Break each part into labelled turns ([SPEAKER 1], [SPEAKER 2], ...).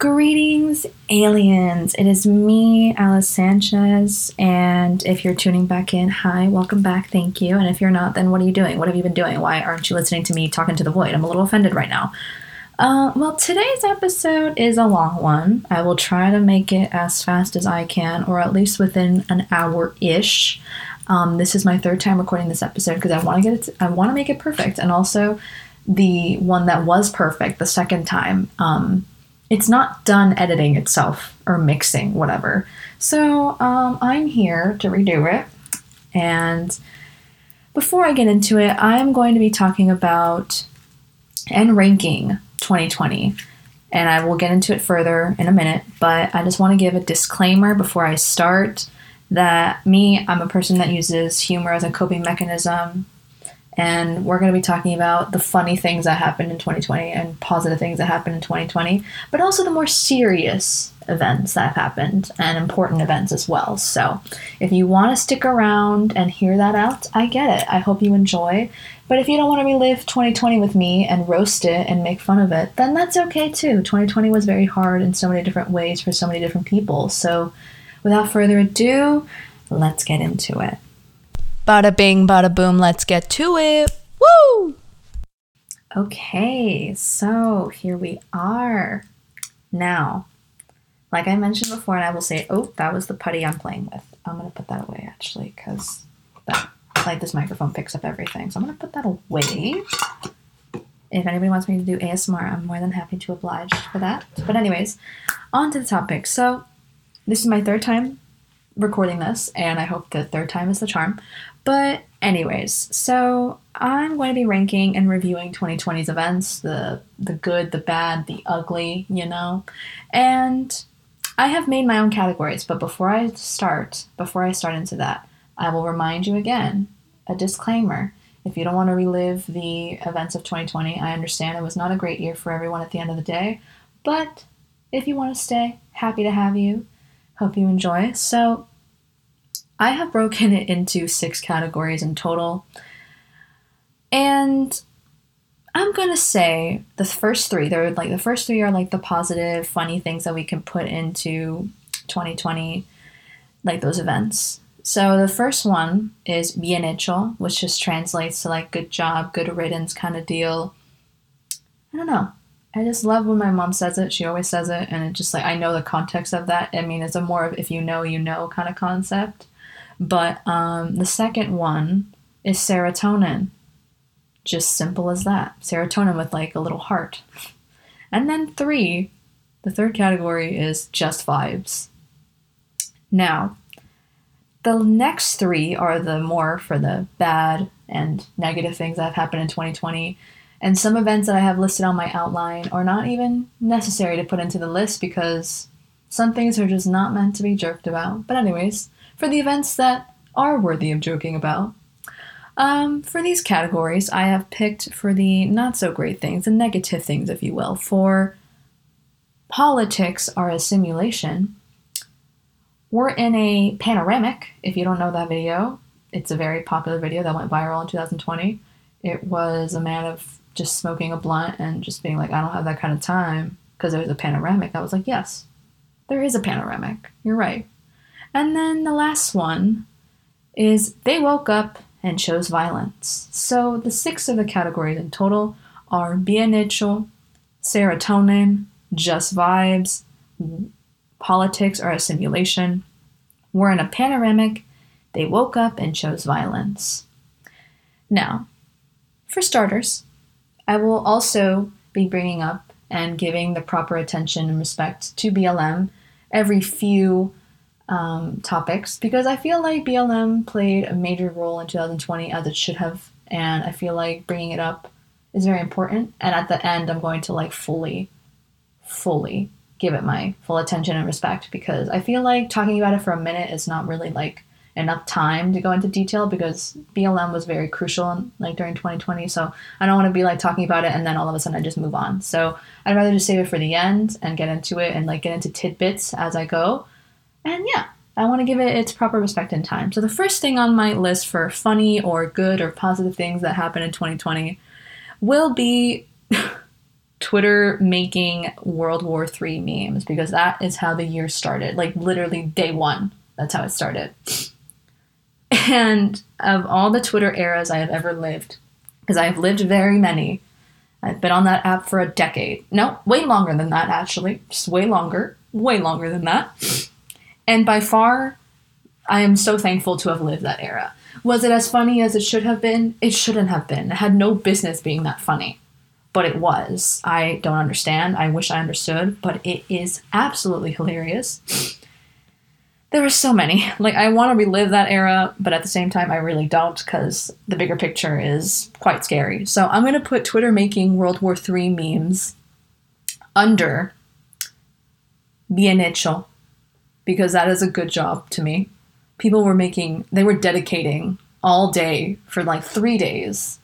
[SPEAKER 1] Greetings, aliens. It is me, Ella Sanchez. And if you're tuning back in, hi, welcome back, thank you. And if you're not, then what are you doing? What have you been doing? Why aren't you listening to me talking to the void? I'm a little offended right now. Uh, well, today's episode is a long one. I will try to make it as fast as I can, or at least within an hour ish. Um, this is my third time recording this episode because I want to get it. I want to make it perfect, and also the one that was perfect the second time. Um, it's not done editing itself or mixing, whatever. So um, I'm here to redo it. And before I get into it, I'm going to be talking about and ranking 2020. And I will get into it further in a minute, but I just want to give a disclaimer before I start that me, I'm a person that uses humor as a coping mechanism and we're going to be talking about the funny things that happened in 2020 and positive things that happened in 2020, but also the more serious events that have happened and important events as well. So, if you want to stick around and hear that out, I get it. I hope you enjoy. But if you don't want to relive 2020 with me and roast it and make fun of it, then that's okay too. 2020 was very hard in so many different ways for so many different people. So, without further ado, let's get into it.
[SPEAKER 2] Bada bing, bada boom, let's get to it. Woo!
[SPEAKER 1] Okay, so here we are. Now, like I mentioned before, and I will say, oh, that was the putty I'm playing with. I'm gonna put that away actually, because that like this microphone picks up everything. So I'm gonna put that away. If anybody wants me to do ASMR, I'm more than happy to oblige for that. But anyways, on to the topic. So this is my third time recording this, and I hope the third time is the charm. But, anyways, so I'm going to be ranking and reviewing 2020's events the, the good, the bad, the ugly, you know? And I have made my own categories, but before I start, before I start into that, I will remind you again a disclaimer. If you don't want to relive the events of 2020, I understand it was not a great year for everyone at the end of the day, but if you want to stay, happy to have you. Hope you enjoy. So, I have broken it into six categories in total. And I'm gonna say the first three, they're like the first three are like the positive, funny things that we can put into 2020, like those events. So the first one is bien hecho, which just translates to like good job, good riddance kind of deal. I don't know. I just love when my mom says it. She always says it, and it just like I know the context of that. I mean, it's a more of if you know, you know kind of concept. But um, the second one is serotonin. Just simple as that. Serotonin with like a little heart. And then three, the third category is just vibes. Now, the next three are the more for the bad and negative things that have happened in 2020. And some events that I have listed on my outline are not even necessary to put into the list because some things are just not meant to be joked about. But, anyways, for the events that are worthy of joking about. Um, for these categories, I have picked for the not so great things, the negative things, if you will. For politics are a simulation. We're in a panoramic. If you don't know that video, it's a very popular video that went viral in 2020. It was a man of just smoking a blunt and just being like, I don't have that kind of time because there's a panoramic. I was like, yes, there is a panoramic. You're right. And then the last one is they woke up and chose violence. So the six of the categories in total are bien hecho, serotonin, just vibes, politics are a simulation, we're in a panoramic, they woke up and chose violence. Now, for starters, I will also be bringing up and giving the proper attention and respect to BLM every few um, topics because I feel like BLM played a major role in 2020 as it should have, and I feel like bringing it up is very important. And at the end, I'm going to like fully, fully give it my full attention and respect because I feel like talking about it for a minute is not really like enough time to go into detail because BLM was very crucial like during 2020. So I don't want to be like talking about it and then all of a sudden I just move on. So I'd rather just save it for the end and get into it and like get into tidbits as I go and yeah, I want to give it its proper respect and time. So the first thing on my list for funny or good or positive things that happened in 2020 will be Twitter making World War III memes because that is how the year started. Like literally day one. That's how it started. And of all the Twitter eras I have ever lived, because I have lived very many, I've been on that app for a decade. No, way longer than that, actually. Just way longer. Way longer than that. And by far, I am so thankful to have lived that era. Was it as funny as it should have been? It shouldn't have been. It had no business being that funny. But it was. I don't understand. I wish I understood, but it is absolutely hilarious. There were so many. Like, I want to relive that era, but at the same time, I really don't because the bigger picture is quite scary. So I'm going to put Twitter making World War III memes under bien hecho because that is a good job to me. People were making, they were dedicating all day for like three days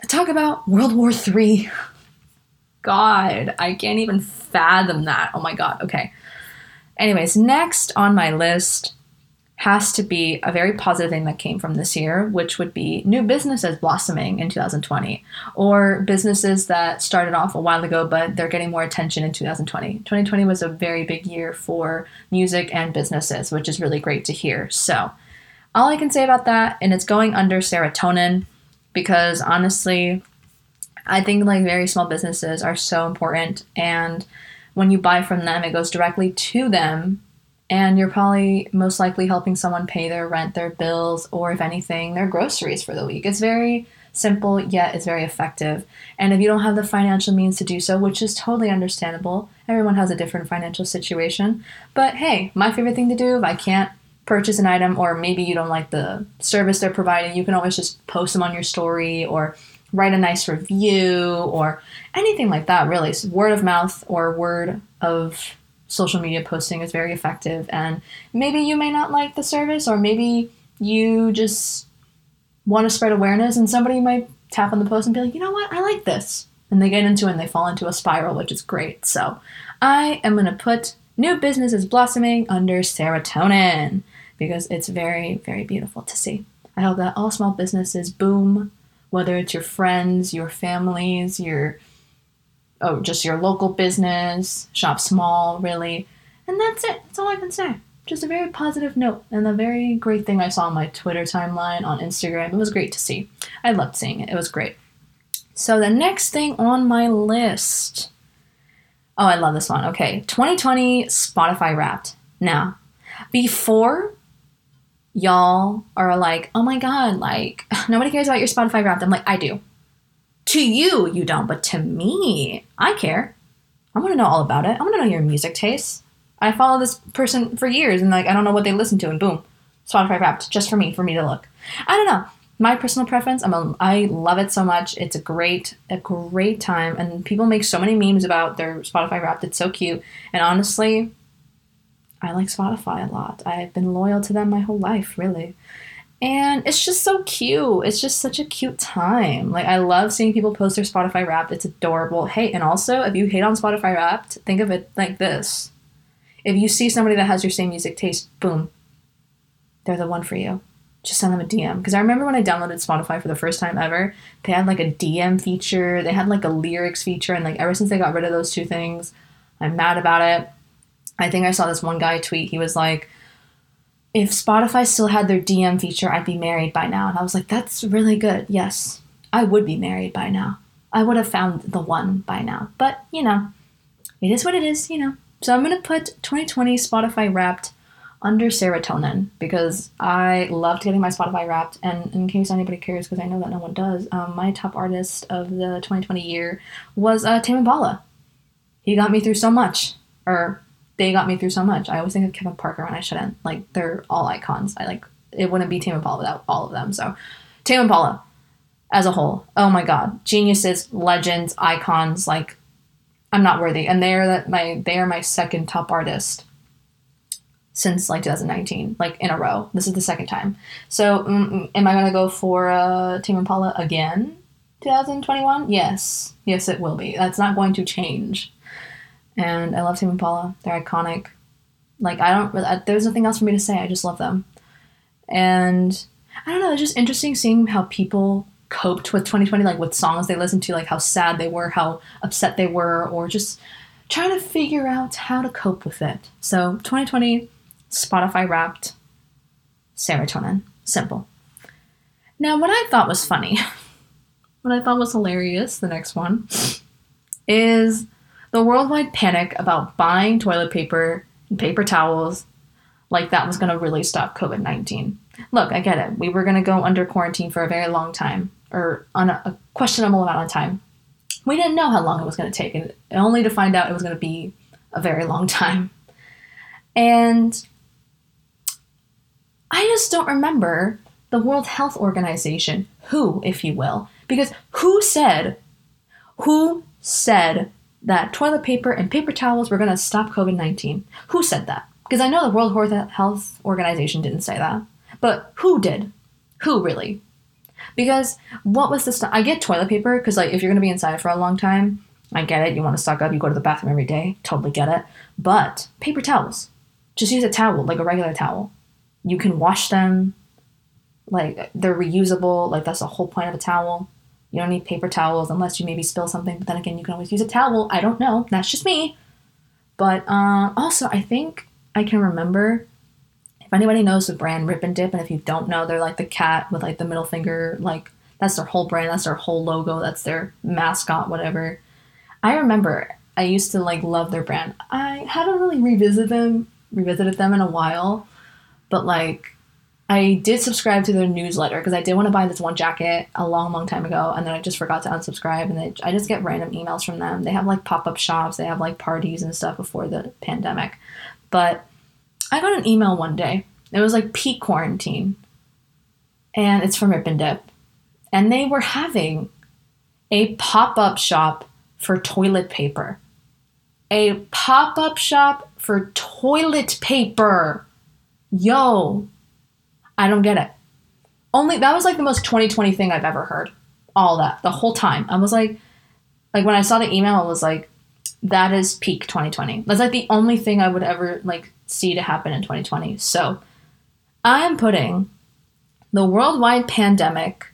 [SPEAKER 1] to talk about World War III. God, I can't even fathom that. Oh my God. Okay. Anyways, next on my list has to be a very positive thing that came from this year, which would be new businesses blossoming in 2020, or businesses that started off a while ago but they're getting more attention in 2020. 2020 was a very big year for music and businesses, which is really great to hear. So, all I can say about that, and it's going under serotonin because honestly, I think like very small businesses are so important and when you buy from them, it goes directly to them and you're probably most likely helping someone pay their rent, their bills, or if anything, their groceries for the week. It's very simple, yet it's very effective. And if you don't have the financial means to do so, which is totally understandable, everyone has a different financial situation. But hey, my favorite thing to do if I can't purchase an item, or maybe you don't like the service they're providing, you can always just post them on your story or write a nice review or anything like that, really. So word of mouth or word of social media posting is very effective. And maybe you may not like the service, or maybe you just want to spread awareness, and somebody might tap on the post and be like, you know what, I like this. And they get into it and they fall into a spiral, which is great. So I am going to put new businesses blossoming under serotonin because it's very, very beautiful to see. I hope that all small businesses boom, whether it's your friends, your families, your oh, just your local business, shop small, really. And that's it. That's all I can say. Just a very positive note and a very great thing I saw on my Twitter timeline, on Instagram. It was great to see. I loved seeing it. It was great. So the next thing on my list. Oh, I love this one. Okay. 2020 Spotify Wrapped. Now, before y'all are like, oh my God, like, nobody cares about your Spotify Wrapped, I'm like, I do. To you, you don't, but to me, I care. I want to know all about it. I want to know your music tastes. I follow this person for years and like I don't know what they listen to and boom, Spotify Wrapped just for me for me to look. I don't know. My personal preference, I'm a, I love it so much. It's a great a great time and people make so many memes about their Spotify Wrapped. It's so cute. And honestly, I like Spotify a lot. I've been loyal to them my whole life, really. And it's just so cute. It's just such a cute time. Like I love seeing people post their Spotify Wrapped. It's adorable. Hey, and also if you hate on Spotify Wrapped, think of it like this. If you see somebody that has your same music taste, boom, they're the one for you. Just send them a DM. Because I remember when I downloaded Spotify for the first time ever, they had like a DM feature, they had like a lyrics feature, and like ever since they got rid of those two things, I'm mad about it. I think I saw this one guy tweet. He was like, if Spotify still had their DM feature, I'd be married by now. And I was like, that's really good. Yes, I would be married by now. I would have found the one by now. But, you know, it is what it is, you know. So I'm going to put 2020 Spotify Wrapped under serotonin because I loved getting my Spotify Wrapped. And in case anybody cares, because I know that no one does, um, my top artist of the 2020 year was uh, Tame Impala. He got me through so much. Or they got me through so much. I always think of Kevin Parker when I shouldn't. Like they're all icons. I like it wouldn't be Tame Impala without all of them. So Tame Impala as a whole. Oh my god. Geniuses, legends, icons, like I'm not worthy. And they're that my they are my second top artist since like 2019, like in a row. This is the second time. So mm, am I gonna go for uh, Tame Impala again? 2021? Yes, yes, it will be. That's not going to change and I love Tame Impala. They're iconic. Like I don't, I, there's nothing else for me to say. I just love them, and I don't know. It's just interesting seeing how people coped with 2020, like what songs they listened to, like how sad they were, how upset they were, or just trying to figure out how to cope with it. So 2020, Spotify wrapped serotonin. Simple. Now, what I thought was funny, what I thought was hilarious, the next one, is the worldwide panic about buying toilet paper and paper towels like that was going to really stop COVID 19. Look, I get it. We were going to go under quarantine for a very long time, or on a, a questionable amount of time. We didn't know how long it was going to take, and only to find out it was going to be a very long time. And I just don't remember the World Health Organization, who, if you will, because who said, who said that toilet paper and paper towels were going to stop COVID 19? Who said that? Because I know the World Health Organization didn't say that. But who did? Who really? Because what was the? I get toilet paper because like if you're gonna be inside for a long time, I get it. You want to suck up. You go to the bathroom every day. Totally get it. But paper towels, just use a towel like a regular towel. You can wash them. Like they're reusable. Like that's the whole point of a towel. You don't need paper towels unless you maybe spill something. But then again, you can always use a towel. I don't know. That's just me. But uh, also, I think I can remember if anybody knows the brand RIPNDIP, and if you don't know, they're like the cat with like the middle finger, like that's their whole brand, that's their whole logo, that's their mascot, whatever. I remember I used to like love their brand. I haven't really revisited them revisited them in a while, but like I did subscribe to their newsletter because I did want to buy this one jacket a long, long time ago, and then I just forgot to unsubscribe. And they, I just get random emails from them. They have like pop up shops, they have like parties and stuff before the pandemic. But I got an email one day. It was like peak quarantine, and it's from RIPNDIP, and they were having a pop up shop for toilet paper. A pop up shop for toilet paper. Yo, I don't get it. Only that was like the most 2020 thing I've ever heard. All that the whole time. I was like, like when I saw the email, I was like, that is peak 2020. That's like the only thing I would ever like see to happen in 2020. So I am putting the worldwide pandemic,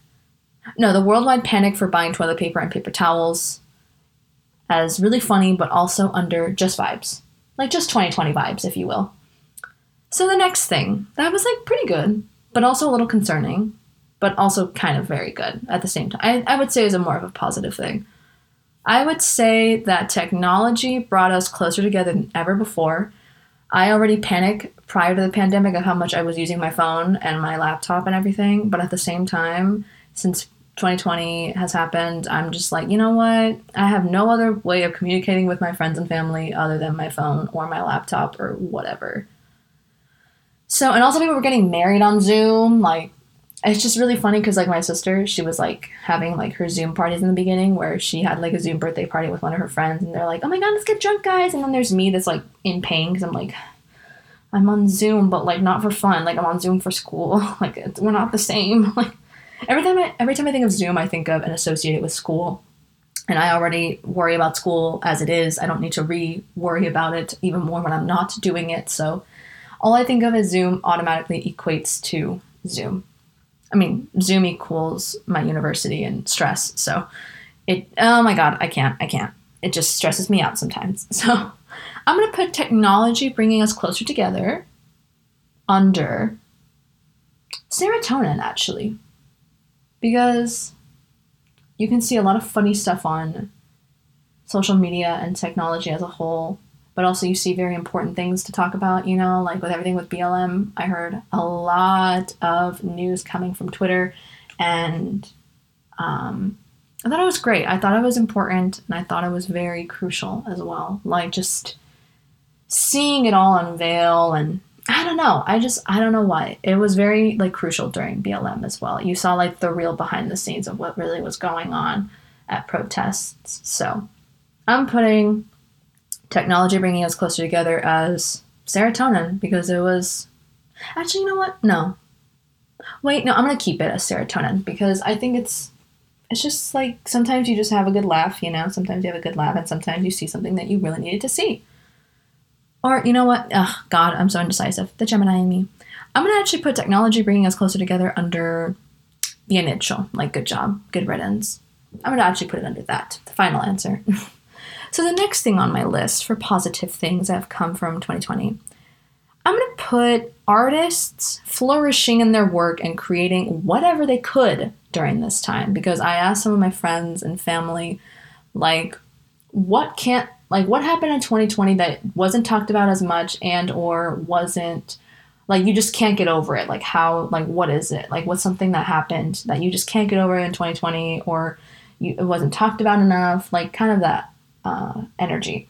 [SPEAKER 1] no, the worldwide panic for buying toilet paper and paper towels as really funny, but also under just vibes. Like just 2020 vibes, if you will. So the next thing, that was like pretty good, but also a little concerning, but also kind of very good at the same time. I, I would say is a more of a positive thing. I would say that technology brought us closer together than ever before. I already panicked prior to the pandemic of how much I was using my phone and my laptop and everything, but at the same time, since 2020 has happened, I'm just like, you know what? I have no other way of communicating with my friends and family other than my phone or my laptop or whatever. So, and also people were getting married on Zoom. Like, it's just really funny because, like, my sister, she was like having like her Zoom parties in the beginning where she had like a Zoom birthday party with one of her friends, and they're like, oh my god, let's get drunk, guys. And then there's me that's like in pain because I'm like, I'm on Zoom, but like not for fun. Like, I'm on Zoom for school. like, we're not the same. Like, every time I every time I think of Zoom, I think of and associate it with school. And I already worry about school as it is. I don't need to re worry about it even more when I'm not doing it. So all I think of is Zoom automatically equates to Zoom. I mean, Zoom equals my university and stress. So it, oh my God, I can't, I can't. It just stresses me out sometimes. So I'm going to put technology bringing us closer together under serotonin, actually. Because you can see a lot of funny stuff on social media and technology as a whole but also you see very important things to talk about, you know, like with everything with BLM. I heard a lot of news coming from Twitter, and um, I thought it was great. I thought it was important, and I thought it was very crucial as well. Like just seeing it all unveil and I don't know. I just I don't know why. It was very like crucial during BLM as well. You saw like the real behind the scenes of what really was going on at protests. So I'm putting technology bringing us closer together as serotonin because it was actually you know what? No. Wait no i'm gonna keep it as serotonin because i think it's it's just like sometimes you just have a good laugh you know? Sometimes you have a good laugh and sometimes you see something that you really needed to see. Or you know what? Oh god i'm so indecisive. The gemini in me. I'm gonna actually put technology bringing us closer together under bien hecho. Like good job, good riddance. I'm gonna actually put it under that, the final answer. so the next thing on my list for positive things that have come from 2020, I'm gonna put artists flourishing in their work and creating whatever they could during this time because I asked some of my friends and family, like, what can't like what happened in 2020 that wasn't talked about as much and or wasn't like you just can't get over it? Like how like what is it? Like what's something that happened that you just can't get over in 2020 or you, it wasn't talked about enough? Like kind of that uh, energy.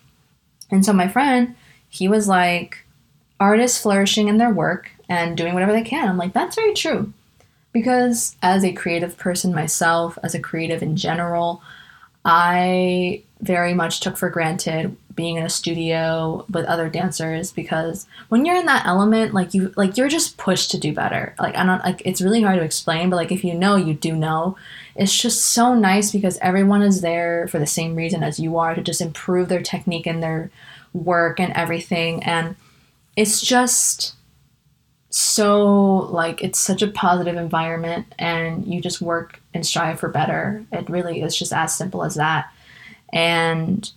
[SPEAKER 1] And so my friend he was like artists flourishing in their work and doing whatever they can. I'm like that's very true. Because as a creative person myself as a creative in general i very much took for granted being in a studio with other dancers because when you're in that element like you like you're just pushed to do better. Like i don't like it's really hard to explain but like if you know you do know. It's just so nice because everyone is there for the same reason as you are to just improve their technique and their work and everything. And it's just so like it's such a positive environment and you just work and strive for better. It really is just as simple as that. And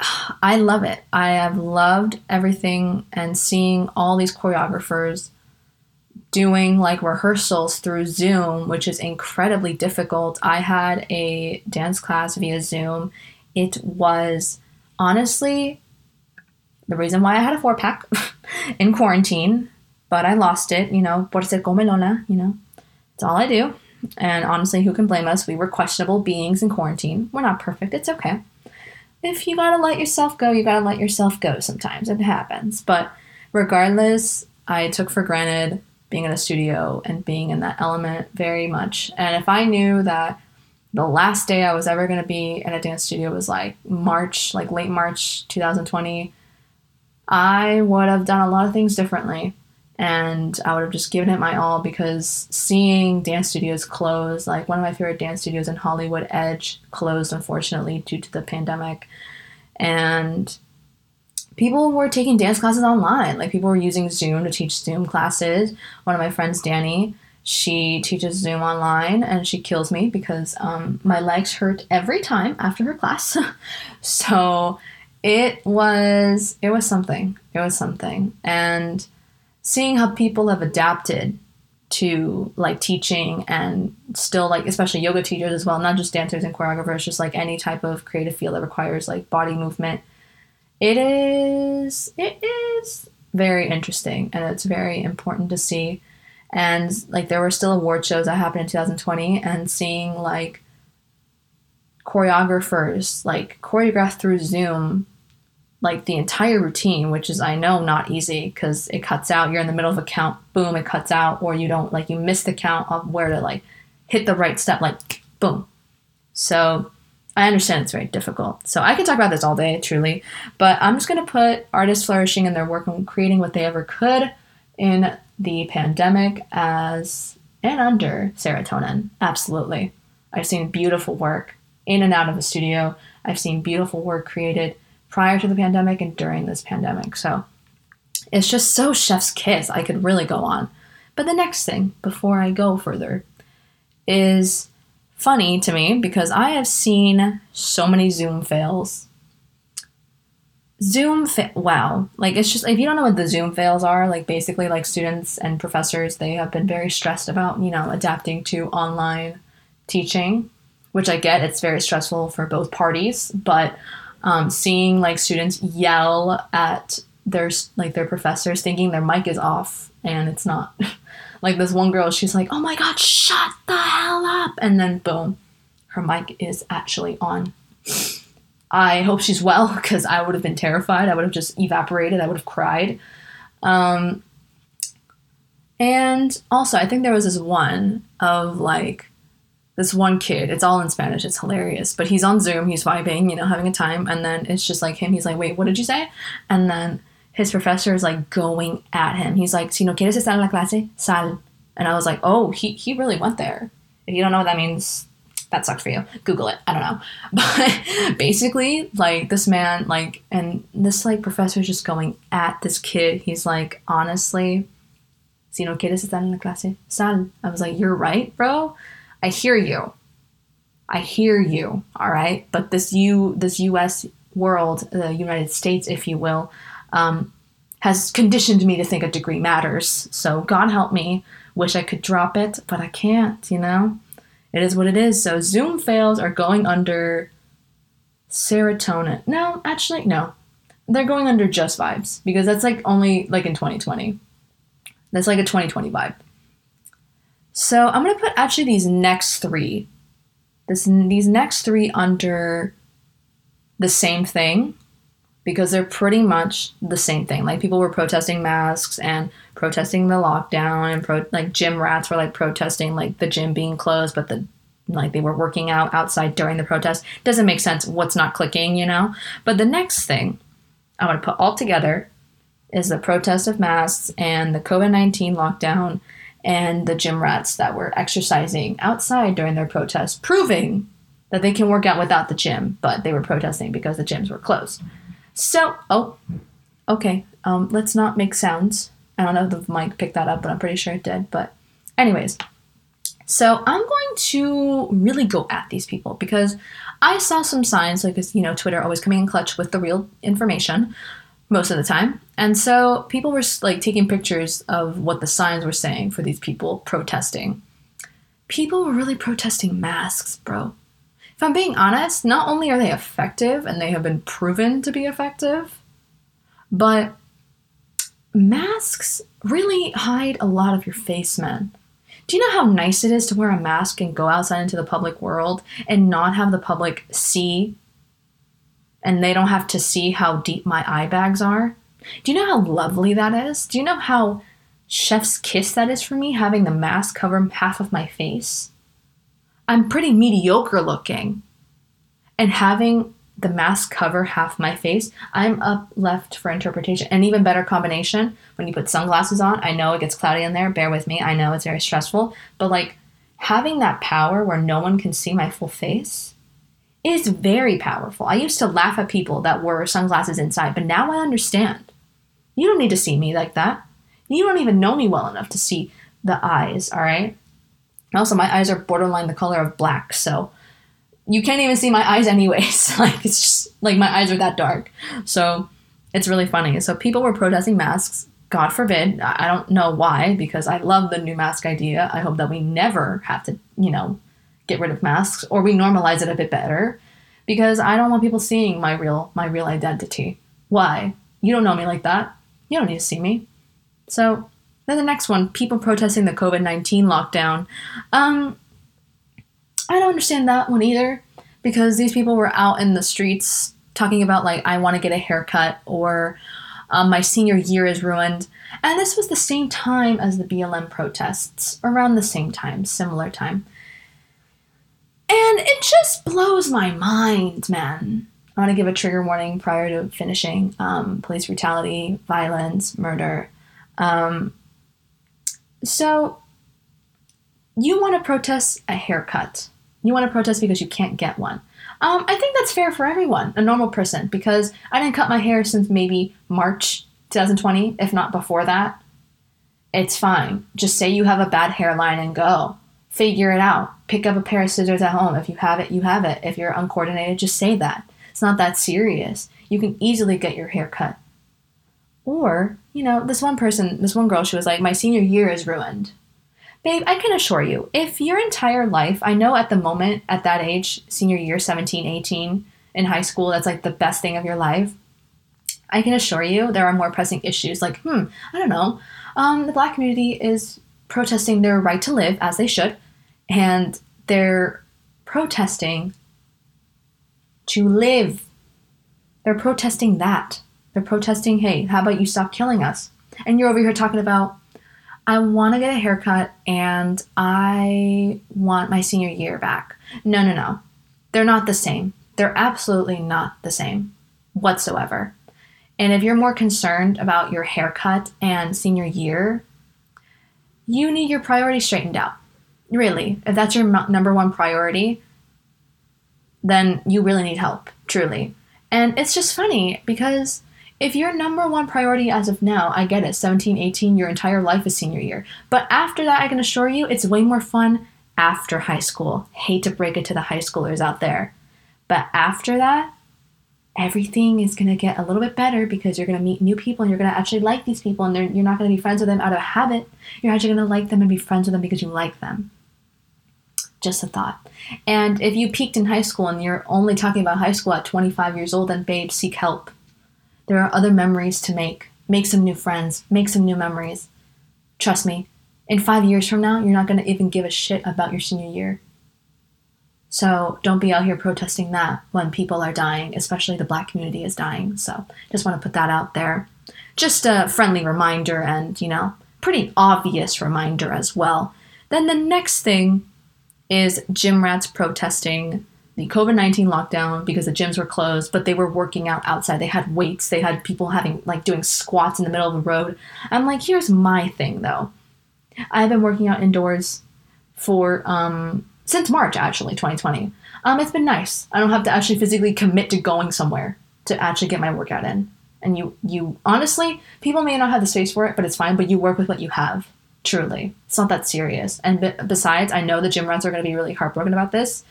[SPEAKER 1] I love it. I have loved everything and seeing all these choreographers doing like rehearsals through Zoom, which is incredibly difficult. I had a dance class via Zoom. It was honestly the reason why I had a four pack in quarantine, but I lost it, you know, por ser comelona, you know. It's all I do. And honestly, who can blame us? We were questionable beings in quarantine. We're not perfect. It's okay. If you gotta let yourself go, you gotta let yourself go sometimes. It happens. But regardless, I took for granted being in a studio and being in that element very much. And if I knew that the last day I was ever going to be in a dance studio was like March, like late March 2020, I would have done a lot of things differently and I would have just given it my all because seeing dance studios close, like one of my favorite dance studios in Hollywood, Edge, closed unfortunately due to the pandemic. And people were taking dance classes online. Like people were using Zoom to teach Zoom classes. One of my friends, Danny, she teaches Zoom online and she kills me because um, my legs hurt every time after her class. so it was it was something. It was something. And seeing how people have adapted to like teaching and still like especially yoga teachers as well not just dancers and choreographers just like any type of creative field that requires like body movement. It is it is very interesting and it's very important to see. And like there were still award shows that happened in 2020 and seeing like choreographers like choreographed through zoom like the entire routine, which is I know not easy because it cuts out. You're in the middle of a count, boom, it cuts out, or you don't like you miss the count of where to like hit the right step, like boom. So I understand it's very difficult. So I could talk about this all day, truly, but I'm just gonna put artists flourishing in their work and creating what they ever could in the pandemic as and under serotonin. Absolutely. I've seen beautiful work in and out of the studio. I've seen beautiful work created prior to the pandemic and during this pandemic. So it's just so chef's kiss. I could really go on. But the next thing, before I go further, is funny to me because I have seen so many Zoom fails. Zoom, fa- wow. Like, it's just, if you don't know what the Zoom fails are, like, basically, like, students and professors, they have been very stressed about, you know, adapting to online teaching, which I get. It's very stressful for both parties, but um, seeing like students yell at their like their professors thinking their mic is off and it's not. Like this one girl she's like oh my god shut the hell up. And then boom her mic is actually on. I hope she's well because i would have been terrified. I would have just evaporated. I would have cried. Um, and also i think there was this one of like this one kid, it's all in Spanish, it's hilarious, but he's on Zoom, he's vibing, you know, having a time, and then it's just like him, he's like, wait, what did you say? And then his professor is like going at him. He's like, si no quieres estar en la clase, sal. And I was like, oh, he, he really went there. If you don't know what that means, that sucks for you. Google it. I don't know. But basically, like this man, like, and this like professor is just going at this kid. He's like, honestly, Si no quieres estar en la clase, sal. I was like, you're right, bro. I hear you. I hear you. All right. But this U, this U.S. world, the United States, if you will, um, has conditioned me to think a degree matters. So God help me. Wish I could drop it, but I can't. You know, it is what it is. So Zoom fails are going under serotonin. No, actually, no. They're going under just vibes because that's like only like in 2020. That's like a 2020 vibe. So I'm gonna put actually these next three, this these next three under the same thing because they're pretty much the same thing. Like people were protesting masks and protesting the lockdown and pro- like gym rats were like protesting like the gym being closed, but the like they were working out outside during the protest. Doesn't make sense. What's not clicking, you know? But the next thing I want to put all together is the protest of masks and the COVID 19 lockdown and the gym rats that were exercising outside during their protest, proving that they can work out without the gym, but they were protesting because the gyms were closed. So, oh, okay, um, let's not make sounds. I don't know if the mic picked that up, but I'm pretty sure it did. But, anyways, so I'm going to really go at these people because I saw some signs, like, you know, Twitter always coming in clutch with the real information most of the time. And so people were like taking pictures of what the signs were saying for these people protesting. People were really protesting masks, bro. If I'm being honest, not only are they effective and they have been proven to be effective, but masks really hide a lot of your face, man. Do you know how nice it is to wear a mask and go outside into the public world and not have the public see and they don't have to see how deep my eye bags are? Do you know how lovely that is? Do you know how chef's kiss that is for me having the mask cover half of my face? I'm pretty mediocre looking. And having the mask cover half my face, I'm up left for interpretation. An even better combination when you put sunglasses on. I know it gets cloudy in there, bear with me. I know it's very stressful, but like having that power where no one can see my full face is very powerful. I used to laugh at people that wore sunglasses inside, but now I understand. You don't need to see me like that. You don't even know me well enough to see the eyes, all right? Also, my eyes are borderline the color of black, so you can't even see my eyes anyways. like it's just like my eyes are that dark. So it's really funny. So people were protesting masks. God forbid. I don't know why because I love the new mask idea. I hope that we never have to, you know, get rid of masks or we normalize it a bit better because I don't want people seeing my real my real identity. Why? You don't know me like that. You don't need to see me. So then the next one, people protesting the COVID nineteen lockdown. Um, I don't understand that one either because these people were out in the streets talking about like I want to get a haircut or um, my senior year is ruined. And this was the same time as the BLM protests, around the same time, similar time. And it just blows my mind, man. I want to give a trigger warning prior to finishing. Um, police brutality, violence, murder. Um, so, you want to protest a haircut. You want to protest because you can't get one. Um, I think that's fair for everyone, a normal person, because I didn't cut my hair since maybe March 2020, if not before that. It's fine. Just say you have a bad hairline and go. Figure it out. Pick up a pair of scissors at home. If you have it, you have it. If you're uncoordinated, just say that. It's not that serious. You can easily get your hair cut. Or, you know, this one person, this one girl, she was like, My senior year is ruined. Babe, I can assure you, if your entire life, I know at the moment, at that age, senior year, 17, 18, in high school, that's like the best thing of your life. I can assure you there are more pressing issues like, hmm, I don't know, um, the black community is protesting their right to live as they should, and they're protesting to live. They're protesting that. They're protesting, hey, how about you stop killing us? And you're over here talking about I want to get a haircut and I want my senior year back. No, no, no. They're not the same. They're absolutely not the same whatsoever. And if you're more concerned about your haircut and senior year, you need your priorities straightened out. Really, if that's your number one priority, then you really need help, truly. And it's just funny because if your number one priority as of now, I get it, 17, 18, your entire life is senior year. But after that, I can assure you it's way more fun after high school. Hate to break it to the high schoolers out there. But after that, everything is going to get a little bit better because you're going to meet new people and you're going to actually like these people and you're not going to be friends with them out of habit. You're actually going to like them and be friends with them because you like them. Just a thought. And if you peaked in high school and you're only talking about high school at 25 years old, then babe, seek help. There are other memories to make. Make some new friends, make some new memories. Trust me, in five years from now, you're not going to even give a shit about your senior year. So don't be out here protesting that when people are dying, especially the black community is dying. So just want to put that out there. Just a friendly reminder and, you know, pretty obvious reminder as well. Then the next thing is gym rats protesting the COVID 19 lockdown because the gyms were closed, but they were working out outside. They had weights, they had people having like doing squats in the middle of the road. I'm like, here's my thing though. I've been working out indoors for um, since March actually, 2020. Um, it's been nice. I don't have to actually physically commit to going somewhere to actually get my workout in. And you, you honestly, people may not have the space for it, but it's fine. But you work with what you have. Truly, it's not that serious. And be- besides, I know the gym rats are going to be really heartbroken about this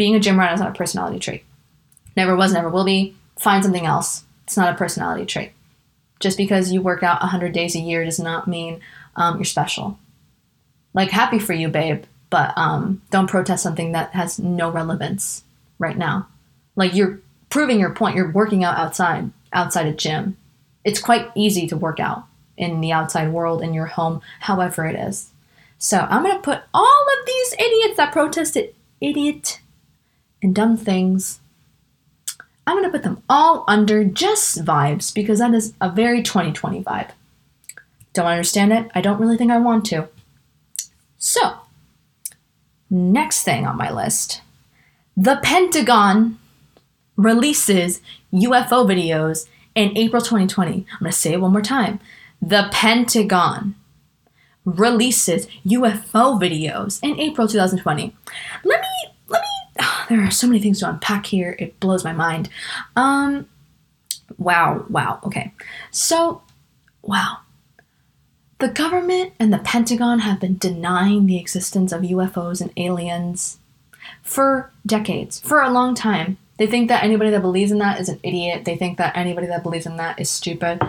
[SPEAKER 1] being a gym rat is not a personality trait. Never was, never will be. Find something else. It's not a personality trait. Just because you work out 100 days a year does not mean um, you're special. Like, happy for you, babe, but um, don't protest something that has no relevance right now. Like, you're proving your point. You're working out outside, outside a gym. It's quite easy to work out in the outside world, in your home, however it is. So, I'm going to put all of these idiots that protested idiot and dumb things. I'm going to put them all under just vibes because that is a very 2020 vibe. Don't understand it? I don't really think I want to. So, next thing on my list the Pentagon releases UFO videos in April 2020. I'm going to say it one more time. The Pentagon releases UFO videos in April 2020. Let me let me there are so many things to unpack here. It blows my mind. Um, wow, wow. Okay. So, wow. The government and the Pentagon have been denying the existence of UFOs and aliens for decades, for a long time. They think that anybody that believes in that is an idiot. They think that anybody that believes in that is stupid.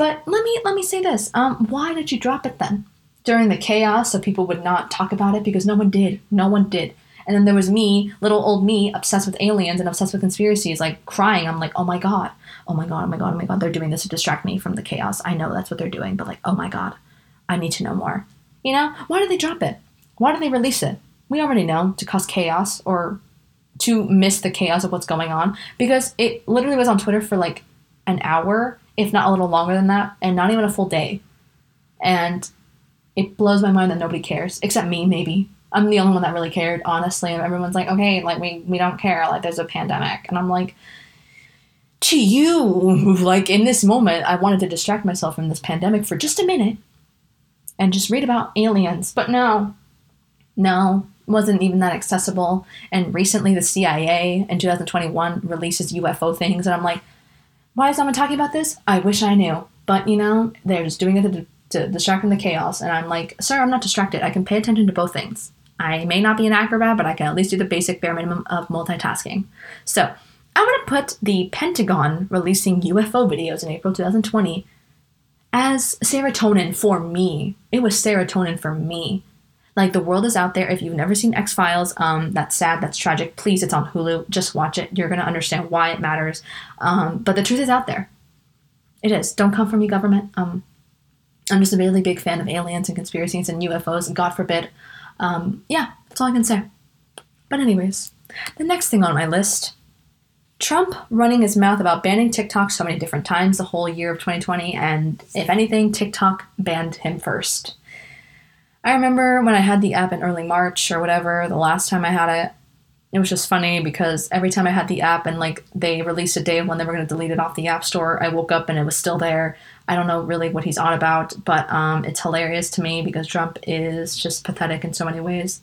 [SPEAKER 1] But let me let me say this. Um, why did you drop it then? During the chaos, so people would not talk about it because no one did. No one did. And then there was me, little old me, obsessed with aliens and obsessed with conspiracies, like crying. I'm like, oh my God, oh my God, oh my God, oh my God. They're doing this to distract me from the chaos. I know that's what they're doing, but like, oh my God, I need to know more. You know, why did they drop it? Why did they release it? We already know to cause chaos or to miss the chaos of what's going on because it literally was on Twitter for like an hour, if not a little longer than that, and not even a full day. And it blows my mind that nobody cares, except me, maybe. I'm the only one that really cared, honestly. And everyone's like, okay, like we we don't care. Like there's a pandemic, and I'm like, to you, like in this moment, I wanted to distract myself from this pandemic for just a minute, and just read about aliens. But no, no, wasn't even that accessible. And recently, the CIA in 2021 releases UFO things, and I'm like, why is someone talking about this? I wish I knew, but you know, they're just doing it to, to distract from the chaos. And I'm like, sir, I'm not distracted. I can pay attention to both things. I may not be an acrobat, but I can at least do the basic bare minimum of multitasking. So I'm going to put the Pentagon releasing UFO videos in April 2020 as serotonin for me. It was serotonin for me. Like the world is out there. If you've never seen X Files, um, that's sad, that's tragic. Please, it's on Hulu. Just watch it. You're gonna understand why it matters. Um, but the truth is out there. It is. Don't come for me, government. Um, I'm just a really big fan of aliens and conspiracies and UFOs, and God forbid um, yeah, that's all I can say. But, anyways, the next thing on my list Trump running his mouth about banning TikTok so many different times the whole year of 2020, and if anything, TikTok banned him first. I remember when I had the app in early March or whatever, the last time I had it, it was just funny because every time I had the app and like they released a day when they were going to delete it off the app store, I woke up and it was still there. I don't know really what he's on about, but um, it's hilarious to me because Trump is just pathetic in so many ways.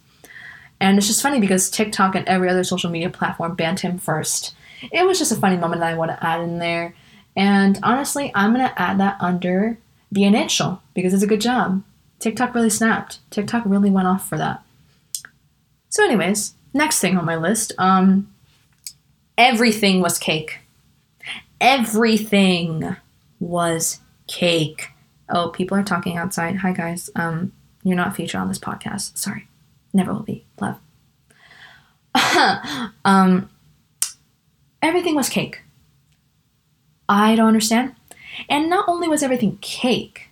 [SPEAKER 1] And it's just funny because TikTok and every other social media platform banned him first. It was just a funny moment that I want to add in there. And honestly, I'm gonna add that under bien hecho because it's a good job. TikTok really snapped. TikTok really went off for that. So, anyways, next thing on my list, um, everything was cake. Everything was cake. Oh, people are talking outside. Hi guys. Um, you're not featured on this podcast. Sorry. Never will be. Love. um, everything was cake. I don't understand. And not only was everything cake,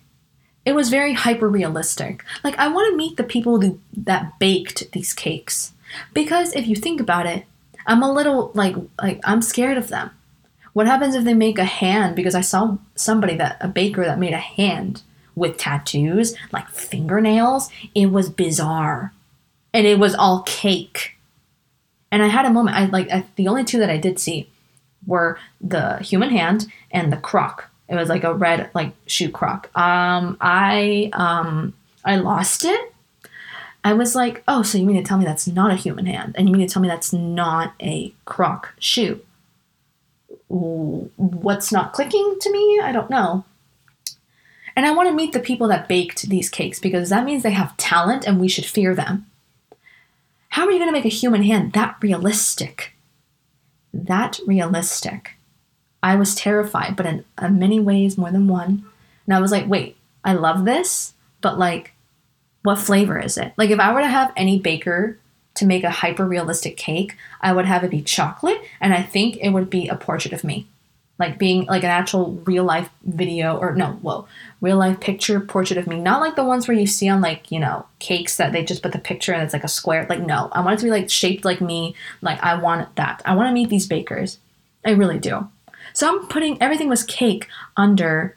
[SPEAKER 1] it was very hyper realistic. Like I want to meet the people who, that baked these cakes because if you think about it, I'm a little like like I'm scared of them. What happens if they make a hand? Because I saw somebody that a baker that made a hand with tattoos, like fingernails. It was bizarre, and it was all cake. And I had a moment. I like I, the only two that I did see were the human hand and the croc. It was like a red like shoe croc. Um, I um I lost it. I was like, oh, so you mean to tell me that's not a human hand, and you mean to tell me that's not a croc shoe? What's not clicking to me? I don't know. And I want to meet the people that baked these cakes because that means they have talent and we should fear them. How are you going to make a human hand that realistic? That realistic. I was terrified, but in, in many ways, more than one. And I was like, wait, I love this, but like, what flavor is it? Like, if I were to have any baker to make a hyper realistic cake, I would have it be chocolate, and I think it would be a portrait of me. Like being like an actual real life video, or no, whoa, real life picture portrait of me. Not like the ones where you see on like, you know, cakes that they just put the picture and it's like a square. Like, no, I want it to be like shaped like me. Like, I want that. I want to meet these bakers. I really do. So I'm putting everything was cake under,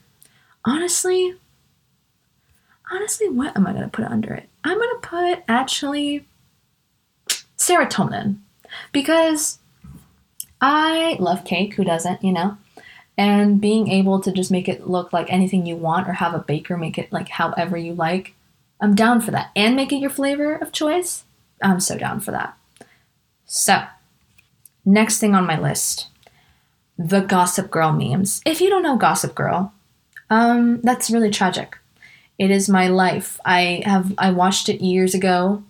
[SPEAKER 1] honestly, honestly, what am I going to put under it? I'm going to put actually serotonin because I love cake. Who doesn't, you know? And being able to just make it look like anything you want or have a baker make it like however you like, I'm down for that. And make it your flavor of choice, I'm so down for that. So, next thing on my list the Gossip Girl memes. If you don't know Gossip Girl, um, that's really tragic. It is my life. I have I watched it years ago,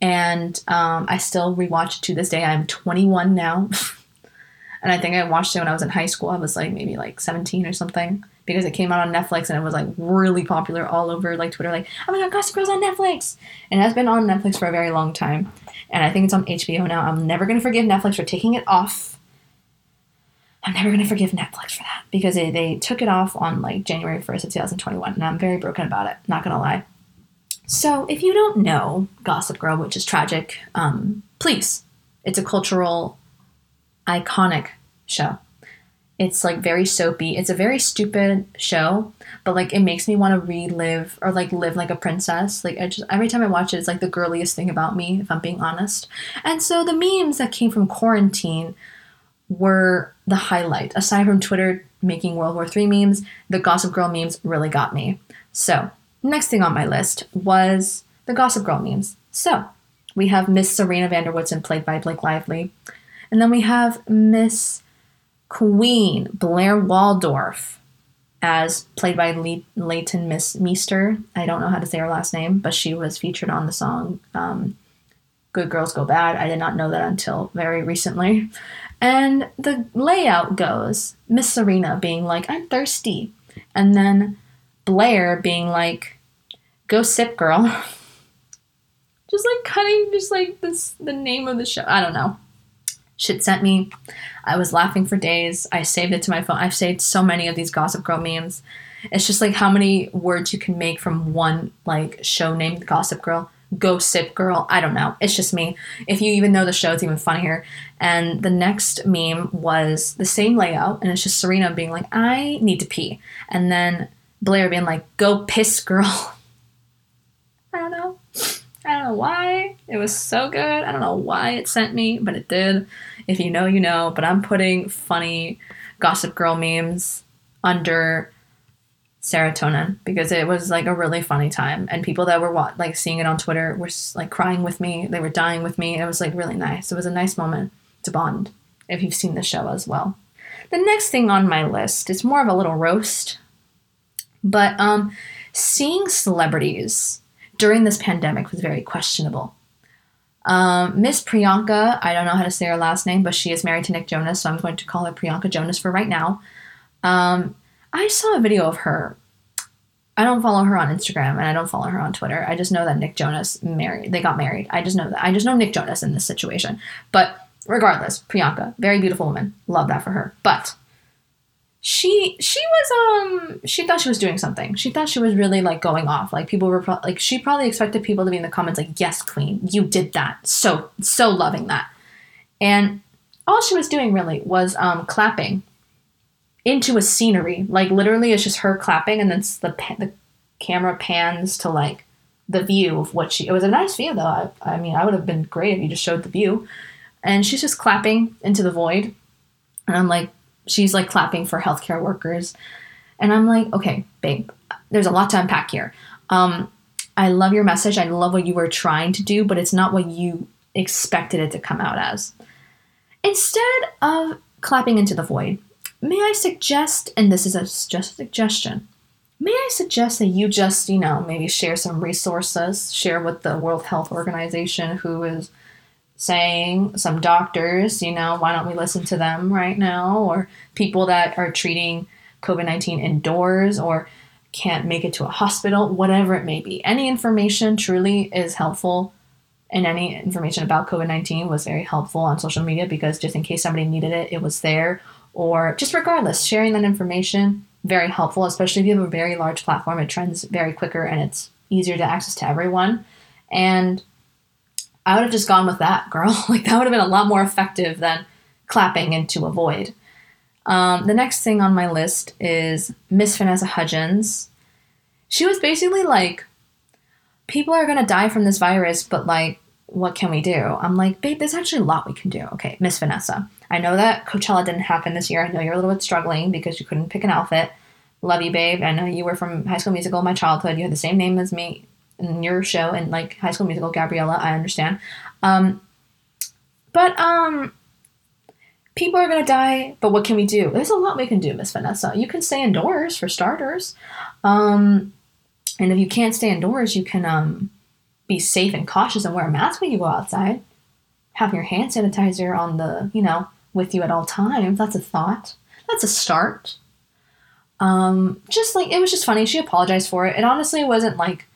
[SPEAKER 1] and um, I still rewatch it to this day. I'm 21 now, and I think I watched it when I was in high school. I was like maybe like 17 or something because it came out on Netflix and it was like really popular all over like Twitter. Like, oh my god, Gossip Girl's on Netflix, and it has been on Netflix for a very long time. And I think it's on HBO now. I'm never gonna forgive Netflix for taking it off I'm never gonna forgive Netflix for that because they, they took it off on like January 1st of 2021, and I'm very broken about it. Not gonna lie. So if you don't know Gossip Girl, which is tragic, um, please, it's a cultural, iconic show. It's like very soapy. It's a very stupid show, but like it makes me want to relive or like live like a princess. Like I just every time I watch it, it's like the girliest thing about me, if I'm being honest. And so the memes that came from quarantine were the highlight. Aside from Twitter making World War III memes, the Gossip Girl memes really got me. So, next thing on my list was the Gossip Girl memes. So, we have Miss Serena van der Woodsen, played by Blake Lively. And then we have Miss Queen Blair Waldorf, as played by Le- Leighton Miss Meester. I don't know how to say her last name, but she was featured on the song um, Good Girls Go Bad. I did not know that until very recently. And the layout goes Miss Serena being like, I'm thirsty. And then Blair being like, go sip, girl. just like cutting, just like this, the name of the show. I don't know. Shit sent me. I was laughing for days. I saved it to my phone. I've saved so many of these Gossip Girl memes. It's just like how many words you can make from one like show named Gossip Girl go sip girl. I don't know. It's just me. If you even know the show, it's even funnier. And the next meme was the same layout, and it's just Serena being like, I need to pee. And then Blair being like, go piss girl. I don't know. I don't know why. It was so good. I don't know why it sent me, but it did. If you know, you know. But I'm putting funny Gossip Girl memes under serotonin because it was like a really funny time. And people that were like seeing it on twitter were like crying with me. They were dying with me. It was like really nice. It was a nice moment to bond if you've seen the show as well. The next thing on my list is more of a little roast, but um, seeing celebrities during this pandemic was very questionable. Um, Miss Priyanka, I don't know how to say her last name, but she is married to Nick Jonas, so I'm going to call her Priyanka Jonas for right now. Um, I saw a video of her. I don't follow her on Instagram and I don't follow her on Twitter. I just know that Nick Jonas married. They got married. I just know that. I just know Nick Jonas in this situation. But regardless, Priyanka, very beautiful woman. Love that for her. But she she was um she thought she was doing something. She thought she was really like going off. Like people were pro- like she probably expected people to be in the comments like, "Yes, queen, you did that." So so loving that. And all she was doing really was um clapping into a scenery. Like literally it's just her clapping and then the the camera pans to like the view of what she it was a nice view though. I, I mean, I would have been great if you just showed the view. And she's just clapping into the void. And I'm like, she's like clapping for healthcare workers. And I'm like, okay, babe, there's a lot to unpack here. Um, I love your message. I love what you were trying to do, but it's not what you expected it to come out as. Instead of clapping into the void, may I suggest, and this is a, just a suggestion, may I suggest that you just, you know, maybe share some resources, share with the World Health Organization who is saying some doctors, you know, why don't we listen to them right now? Or people that are treating COVID 19 indoors or can't make it to a hospital, whatever it may be. Any information truly is helpful, and any information about COVID 19 was very helpful on social media because just in case somebody needed it, it was there. Or just regardless, sharing that information, very helpful, especially if you have a very large platform. It trends very quicker and it's easier to access to everyone. And I would have just gone with that, girl. like that would have been a lot more effective than clapping into a void. Um, the next thing on my list is Miss Vanessa Hudgens. She was basically like, people are gonna die from this virus, but like, what can we do? I'm like, babe, there's actually a lot we can do. Okay, Miss Vanessa. I know that Coachella didn't happen this year. I know you're a little bit struggling because you couldn't pick an outfit. Love you, babe. I know you were from High School Musical, my childhood. You had the same name as me in your show and like High School Musical, Gabriella. I understand. Um, but um, people are gonna die. But what can we do? There's a lot we can do, Miss Vanessa. You can stay indoors for starters. Um, and if you can't stay indoors, you can um, be safe and cautious and wear a mask when you go outside. Have your hand sanitizer on the, you know, with you at all times. That's a thought. That's a start. Um, just like it was just funny. She apologized for it. It honestly wasn't like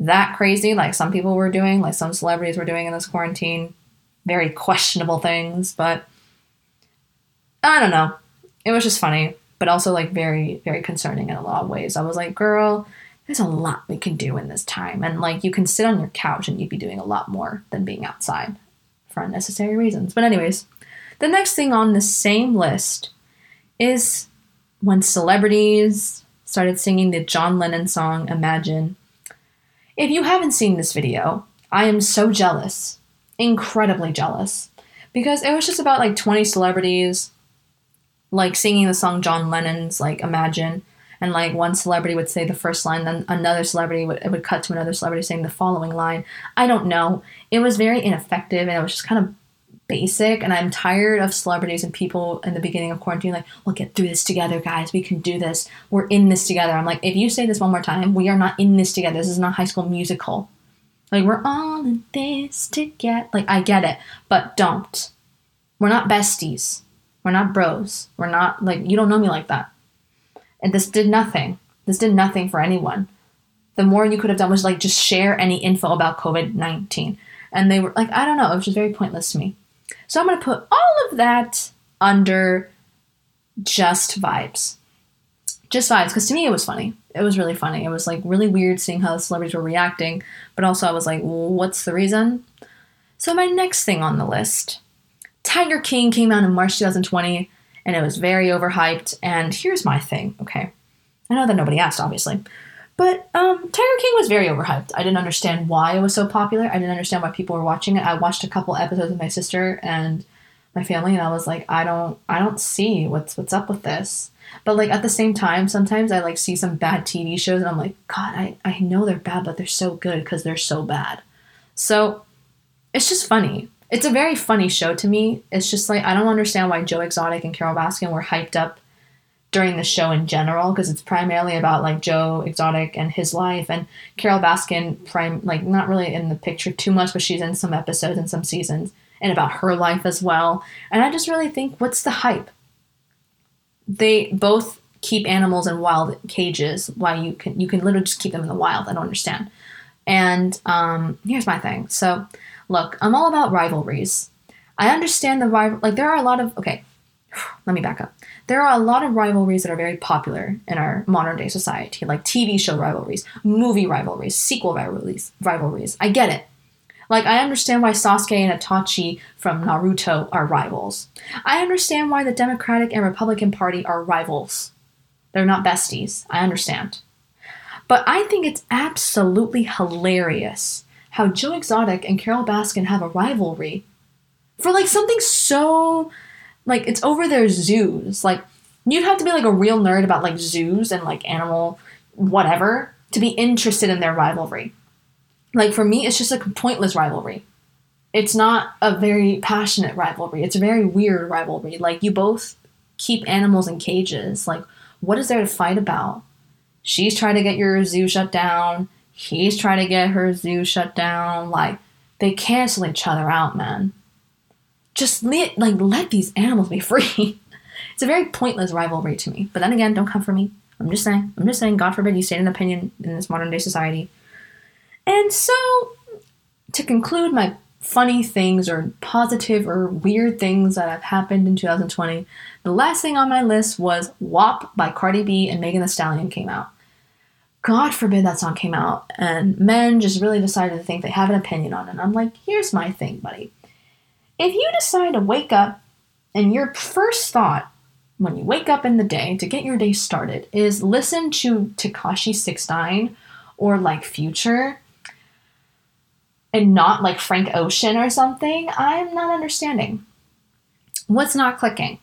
[SPEAKER 1] that crazy like some people were doing, like some celebrities were doing in this quarantine. Very questionable things, but I don't know. It was just funny, but also like very, very concerning in a lot of ways. I was like, girl, there's a lot we can do in this time. And like you can sit on your couch and you'd be doing a lot more than being outside for unnecessary reasons. But, anyways, the next thing on the same list is when celebrities started singing the John Lennon song Imagine. If you haven't seen this video, I am so jealous, incredibly jealous, because it was just about like 20 celebrities like singing the song John Lennon's like Imagine and like one celebrity would say the first line then another celebrity would it would cut to another celebrity saying the following line i don't know it was very ineffective and it was just kind of basic and i'm tired of celebrities and people in the beginning of quarantine like we'll get through this together guys. We can do this. We're in this together. I'm like if you say this one more time we are not in this together. This is not high school musical. Like we're all in this together. Like i get it but don't. We're not besties. We're not bros. We're not like you don't know me like that. And this did nothing. This did nothing for anyone. The more you could have done was like just share any info about COVID 19. And they were like, I don't know, it was just very pointless to me. So I'm going to put all of that under just vibes. Just vibes, because to me it was funny. It was really funny. It was like really weird seeing how the celebrities were reacting, but also I was like, what's the reason? So my next thing on the list Tiger King came out in March 2020 and it was very overhyped. And here's my thing, okay? I know that nobody asked, obviously. But um, Tiger King was very overhyped. I didn't understand why it was so popular. I didn't understand why people were watching it. I watched a couple episodes with my sister and my family, and I was like, I don't, I don't see what's what's up with this. But like at the same time, sometimes I like see some bad TV shows, and I'm like, God, I, I know they're bad, but they're so good because they're so bad. So it's just funny. it's a very funny show to me. It's just like I don't understand why Joe Exotic and Carole Baskin were hyped up during the show in general because it's primarily about like Joe Exotic and his life and Carole Baskin prime like not really in the picture too much but she's in some episodes and some seasons and about her life as well. And I just really think what's the hype? They both keep animals in wild cages why you can you can literally just keep them in the wild. I don't understand. And um, here's my thing. So look, I'm all about rivalries. I understand the rival like there are a lot of okay, let me back up there are a lot of rivalries that are very popular in our modern day society, like TV show rivalries, movie rivalries, sequel rivalries. Rivalries. I get it. Like I understand why Sasuke and Itachi from Naruto are rivals. I understand why the Democratic and Republican Party are rivals. They're not besties. I understand. But I think it's absolutely hilarious how Joe Exotic and Carole Baskin have a rivalry for like something so like it's over their zoos. Like you'd have to be like a real nerd about like zoos and like animal whatever to be interested in their rivalry. Like for me, it's just a pointless rivalry. It's not a very passionate rivalry. It's a very weird rivalry. Like you both keep animals in cages. Like what is there to fight about? She's trying to get your zoo shut down. He's trying to get her zoo shut down. Like they cancel each other out, man just let like let these animals be free. it's a very pointless rivalry to me. But then again, don't come for me. I'm just saying. I'm just saying. God forbid you state an opinion in this modern day society. And so, to conclude my funny things or positive or weird things that have happened in 2020, the last thing on my list was WAP by Cardi B and Megan Thee Stallion came out. God forbid that song came out and men just really decided to think they have an opinion on it. And I'm like, here's my thing, buddy. If you decide to wake up and your first thought when you wake up in the day to get your day started is listen to Tekashi 69 or like Future and not like Frank Ocean or something, I'm not understanding. What's not clicking?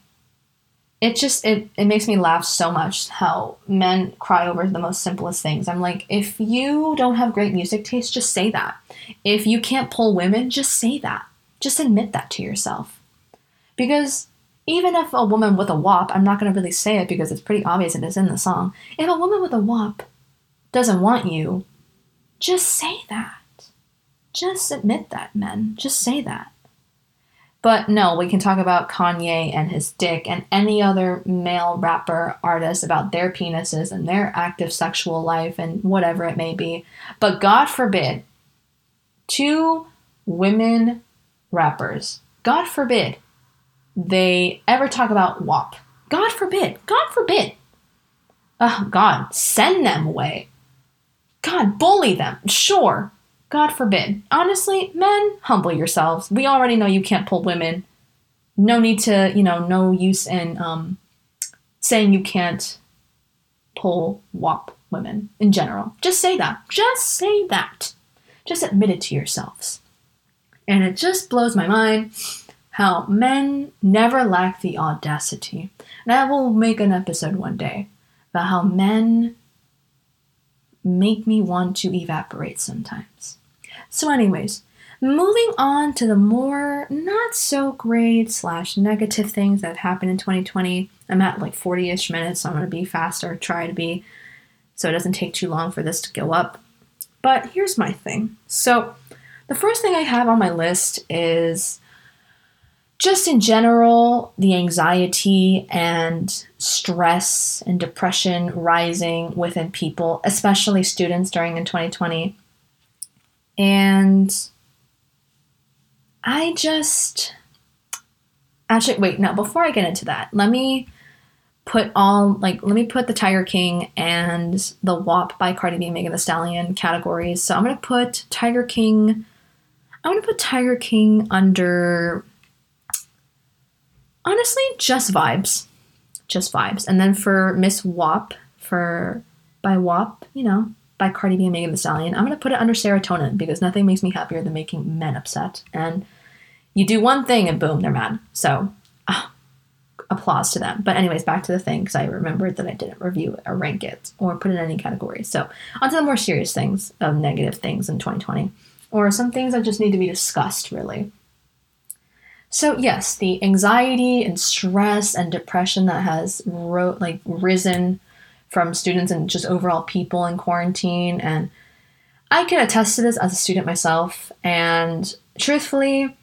[SPEAKER 1] It just it, it makes me laugh so much how men cry over the most simplest things. I'm like, if you don't have great music taste, just say that. If you can't pull women, just say that. Just admit that to yourself. Because even if a woman with a WAP, I'm not going to really say it because it's pretty obvious it is in the song. If a woman with a WAP doesn't want you, just say that. Just admit that, men. Just say that. But no, we can talk about Kanye and his dick and any other male rapper artist about their penises and their active sexual life and whatever it may be. But God forbid, two women rappers. God forbid they ever talk about WAP. God forbid. God forbid. Oh, God, send them away. God, bully them. Sure. God forbid. Honestly, men, humble yourselves. We already know you can't pull women. No need to, you know, no use in um, saying you can't pull WAP women in general. Just say that. Just say that. Just admit it to yourselves. And it just blows my mind how men never lack the audacity. And I will make an episode one day about how men make me want to evaporate sometimes. So, anyways, moving on to the more not so great slash negative things that happened in 2020. I'm at like 40 ish minutes, so I'm going to be faster, try to be, so it doesn't take too long for this to go up. But here's my thing. So, the first thing I have on my list is just in general, the anxiety and stress and depression rising within people, especially students during in 2020. And I just actually wait, no, before I get into that, let me put all like let me put the Tiger King and the WAP by Cardi B Megan Thee Stallion categories. So I'm gonna put Tiger King I'm gonna put Tiger King under honestly just vibes, just vibes. And then for Miss WAP for by WAP, you know, by Cardi B and Megan Thee Stallion, I'm gonna put it under serotonin because nothing makes me happier than making men upset. And you do one thing and boom, they're mad. So ah, applause to them. But anyways, back to the thing because I remembered that I didn't review it or rank it or put it in any category. So onto the more serious things of negative things in 2020 or some things that just need to be discussed, really. So yes, the anxiety and stress and depression that has like risen from students and just overall people in quarantine and I can attest to this as a student myself and truthfully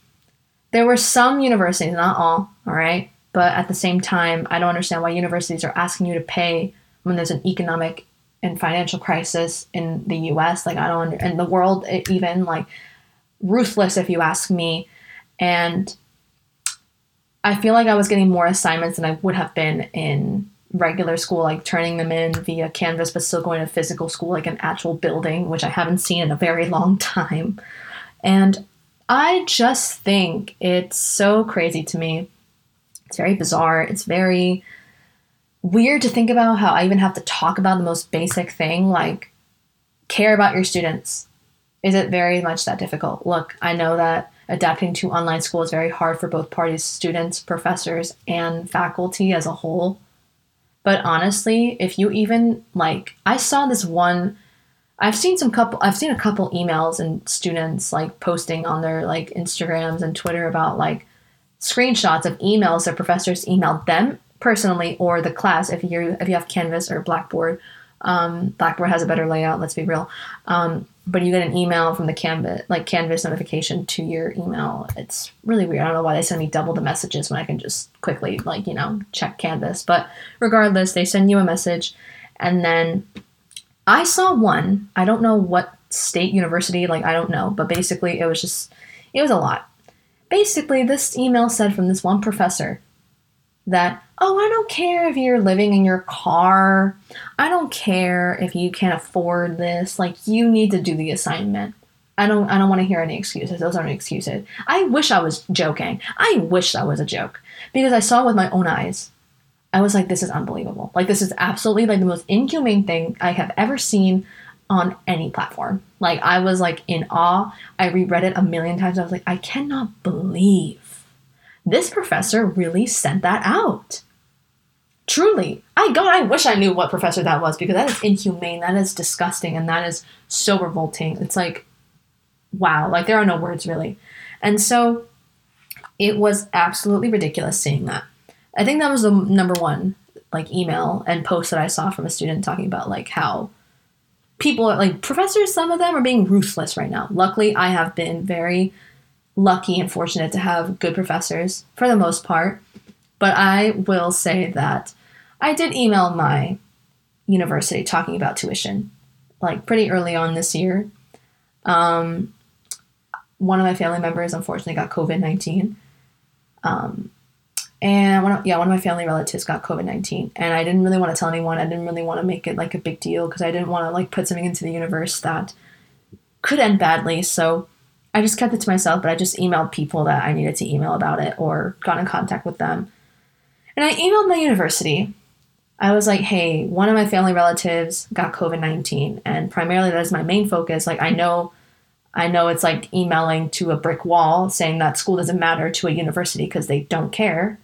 [SPEAKER 1] there were some universities, not all, all right, but at the same time, I don't understand why universities are asking you to pay when there's an economic and financial crisis in the US, like I don't in the world even like ruthless if you ask me and I feel like I was getting more assignments than I would have been in regular school, like turning them in via Canvas, but still going to physical school, like an actual building, which I haven't seen in a very long time. And I just think it's so crazy to me. It's very bizarre. It's very weird to think about how I even have to talk about the most basic thing, like care about your students. Is it very much that difficult? Look, I know that adapting to online school is very hard for both parties students, professors, and faculty as a whole. But honestly, if you even like, I saw this one. I've seen some couple. I've seen a couple emails and students like posting on their like Instagrams and Twitter about like screenshots of emails their professors emailed them personally or the class if you if you have Canvas or Blackboard. Um, Blackboard has a better layout. Let's be real. Um, but you get an email from the Canvas, like Canvas notification to your email. It's really weird. I don't know why they send me double the messages when I can just quickly, like, you know, check Canvas. But regardless, they send you a message. And then I saw one, I don't know what state university, like, I don't know, but basically it was just, it was a lot. Basically, this email said from this one professor that, oh, I don't care if you're living in your car. I don't care if you can't afford this. Like you need to do the assignment. I don't I don't want to hear any excuses. Those aren't excuses. I wish I was joking. I wish that was a joke. Because I saw with my own eyes. I was like, this is unbelievable. Like this is absolutely like the most inhumane thing I have ever seen on any platform. Like I was like in awe. I reread it a million times. I was like, I cannot believe this professor really sent that out. Truly, I God, I wish I knew what professor that was because that is inhumane, that is disgusting, and that is so revolting. It's like, wow, like there are no words really. And so it was absolutely ridiculous seeing that. I think that was the number one like email and post that I saw from a student talking about like how people like professors, some of them are being ruthless right now. Luckily, I have been very lucky and fortunate to have good professors for the most part. But I will say that I did email my university talking about tuition, like pretty early on this year. Um, one of my family members unfortunately got COVID 19. Um, and one of, yeah, one of my family relatives got COVID 19. And I didn't really want to tell anyone. I didn't really want to make it like a big deal because I didn't want to like put something into the universe that could end badly. So I just kept it to myself, but I just emailed people that I needed to email about it or got in contact with them. And I emailed my university. I was like, hey, one of my family relatives got COVID 19, and primarily that is my main focus. Like, I know. I know it's like emailing to a brick wall saying that school doesn't matter to a university because they don't care,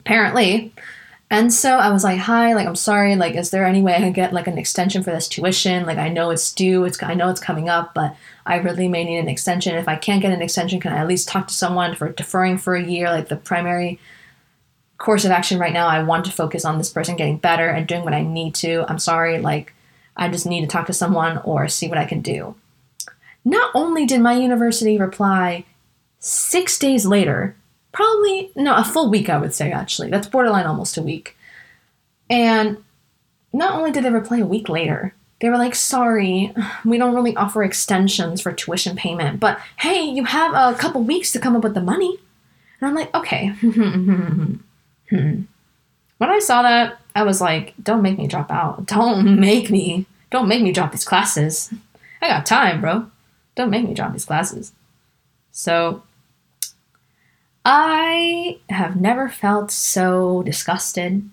[SPEAKER 1] apparently. And so I was like, "Hi, like I'm sorry. Like, is there any way I can get like an extension for this tuition? Like, I know it's due. It's I know it's coming up, but I really may need an extension. If I can't get an extension, can I at least talk to someone for deferring for a year? Like the primary course of action right now, I want to focus on this person getting better and doing what I need to. I'm sorry. Like, I just need to talk to someone or see what I can do." Not only did my university reply six days later probably no a full week i would say actually. That's borderline almost a week. And not only did they reply a week later they were like sorry we don't really offer extensions for tuition payment but hey you have a couple weeks to come up with the money. And i'm like okay. When i saw that i was like don't make me drop out. Don't make me don't make me drop these classes. I got time bro. Don't make me drop these classes. So I have never felt so disgusted.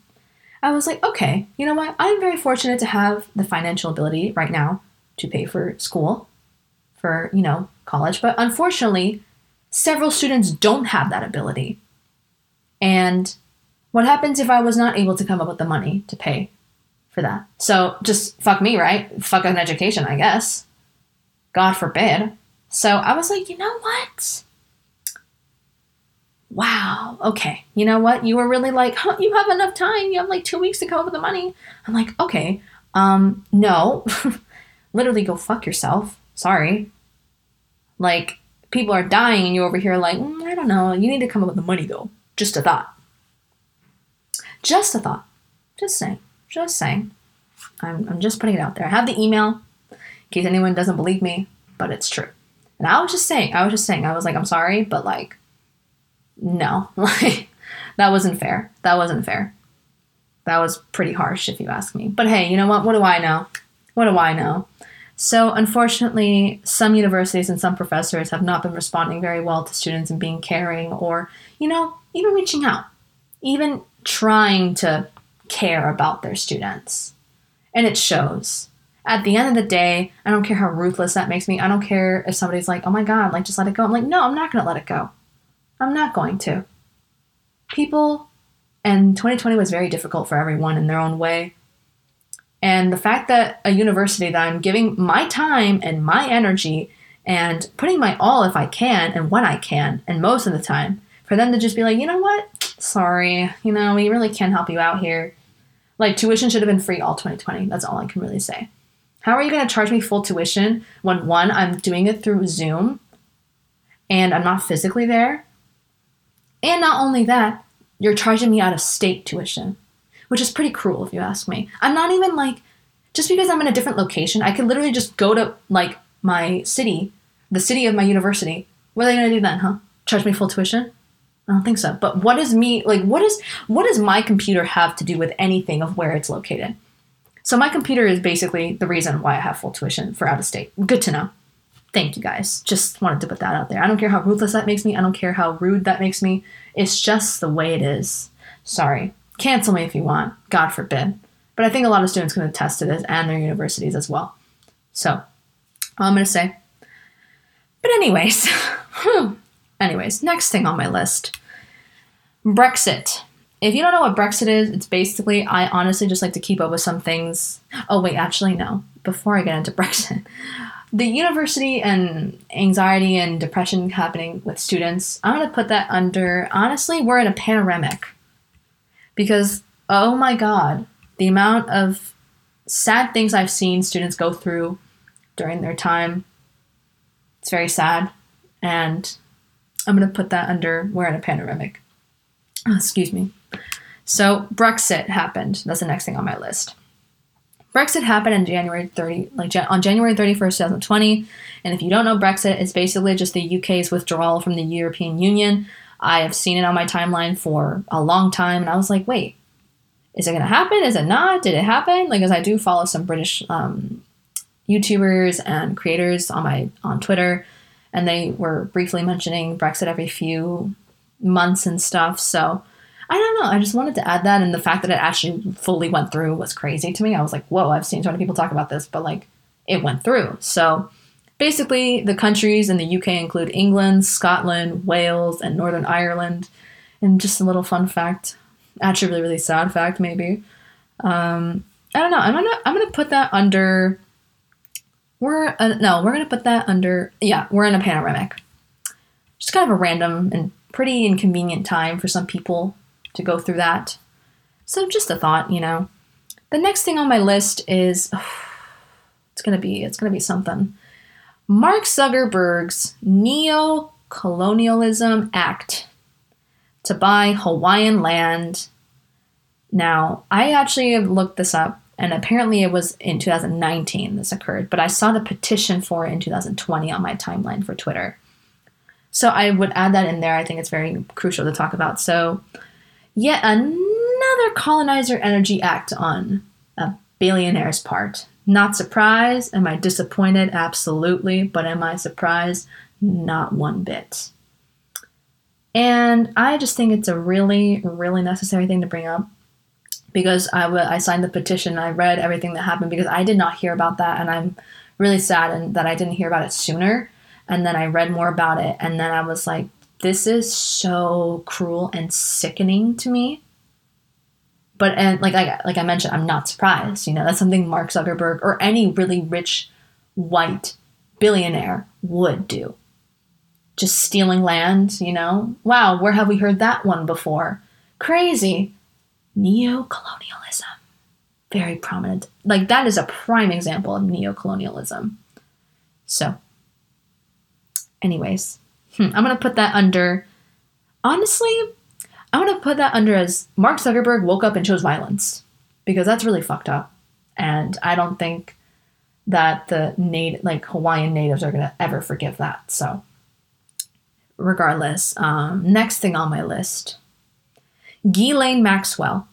[SPEAKER 1] I was like, okay, you know what? I'm very fortunate to have the financial ability right now to pay for school, for, you know, college. But unfortunately, several students don't have that ability. And what happens if I was not able to come up with the money to pay for that? So just fuck me, right? Fuck an education, I guess. God forbid. So I was like, you know what? Wow, okay, you know what? You were really like, huh, you have enough time. You have like two weeks to come up with the money. I'm like, okay, um, no, literally go fuck yourself. Sorry. Like, people are dying and you over here like, mm, I don't know, you need to come up with the money though. Just a thought. Just a thought. Just saying. Just saying. I'm, I'm just putting it out there. I have the email in case anyone doesn't believe me, but it's true. And I was just saying, I was just saying, I was like, I'm sorry, but like, no, like, that wasn't fair. That wasn't fair. That was pretty harsh, if you ask me. But hey, you know what? What do I know? What do I know? So, unfortunately, some universities and some professors have not been responding very well to students and being caring or, you know, even reaching out, even trying to care about their students. And it shows. At the end of the day, I don't care how ruthless that makes me. I don't care if somebody's like, oh my God, like just let it go. I'm like, no, I'm not going to let it go. I'm not going to. People, and 2020 was very difficult for everyone in their own way. And the fact that a university that I'm giving my time and my energy and putting my all if I can and when I can, and most of the time, for them to just be like, you know what? Sorry, you know, we really can't help you out here. Like, tuition should have been free all 2020. That's all I can really say. How are you going to charge me full tuition when one, I'm doing it through Zoom and I'm not physically there? And not only that, you're charging me out of state tuition, which is pretty cruel if you ask me. I'm not even like, just because I'm in a different location, I could literally just go to like my city, the city of my university. What are they to do then, huh? Charge me full tuition? I don't think so. But what does me like what is what does my computer have to do with anything of where it's located? So my computer is basically the reason why I have full tuition for out of state. Good to know. Thank you guys. Just wanted to put that out there. I don't care how ruthless that makes me. I don't care how rude that makes me. It's just the way it is. Sorry. Cancel me if you want. God forbid. But I think a lot of students can attest to this and their universities as well. So, I'm going to say. But, anyways, hmm. anyways, next thing on my list Brexit. If you don't know what Brexit is, it's basically, I honestly just like to keep up with some things. Oh, wait, actually, no. Before I get into Brexit, the university and anxiety and depression happening with students, I'm going to put that under, honestly, we're in a panoramic. Because, oh my God, the amount of sad things I've seen students go through during their time, it's very sad. And I'm going to put that under, we're in a panoramic. Excuse me. So Brexit happened. That's the next thing on my list. Brexit happened in January 30, like on January 31st, 2020. And if you don't know Brexit, it's basically just the UK's withdrawal from the European Union. I have seen it on my timeline for a long time, and I was like, wait, is it going to happen? Is it not? Did it happen? Like, as I do follow some British um, YouTubers and creators on my on Twitter, and they were briefly mentioning Brexit every few months and stuff. So I don't know. I just wanted to add that, and the fact that it actually fully went through was crazy to me. I was like, whoa, I've seen so many people talk about this, but like it went through. So basically, the countries in the UK include England, Scotland, Wales, and Northern Ireland. And just a little fun fact, actually, really, really sad fact, maybe. Um, I don't know. I'm gonna I'm gonna put that under. We're uh, no, we're gonna put that under. Yeah, we're in a panoramic. Just kind of a random and pretty inconvenient time for some people to go through that. So just a thought, you know. The next thing on my list is oh, it's gonna be it's gonna be something. Mark Zuckerberg's neo-colonialism act to buy Hawaiian land. Now, I actually looked this up, and apparently it was in 2019 this occurred, but I saw the petition for it in 2020 on my timeline for Twitter. So I would add that in there. I think it's very crucial to talk about. So, yet another colonizer energy act on a billionaire's part. Not surprised. Am I disappointed? Absolutely. But am I surprised? Not one bit. And I just think it's a really, really necessary thing to bring up because I, w- I signed the petition. I read everything that happened because I did not hear about that. And I'm really sad and that I didn't hear about it sooner and then I read more about it, and then I was like, this is so cruel and sickening to me. But and like I like I mentioned, I'm not surprised. You know, that's something Mark Zuckerberg or any really rich white billionaire would do. just stealing land, you know? Wow, where have we heard that one before? Crazy. Neo-colonialism. Very prominent. Like that is a prime example of neo-colonialism. So, anyways, hmm, I'm going to put that under honestly, I'm going to put that under as Mark Zuckerberg woke up and chose violence because that's really fucked up. And I don't think that the native, like Hawaiian natives are going to ever forgive that. So, regardless, um, next thing on my list Ghislaine Maxwell.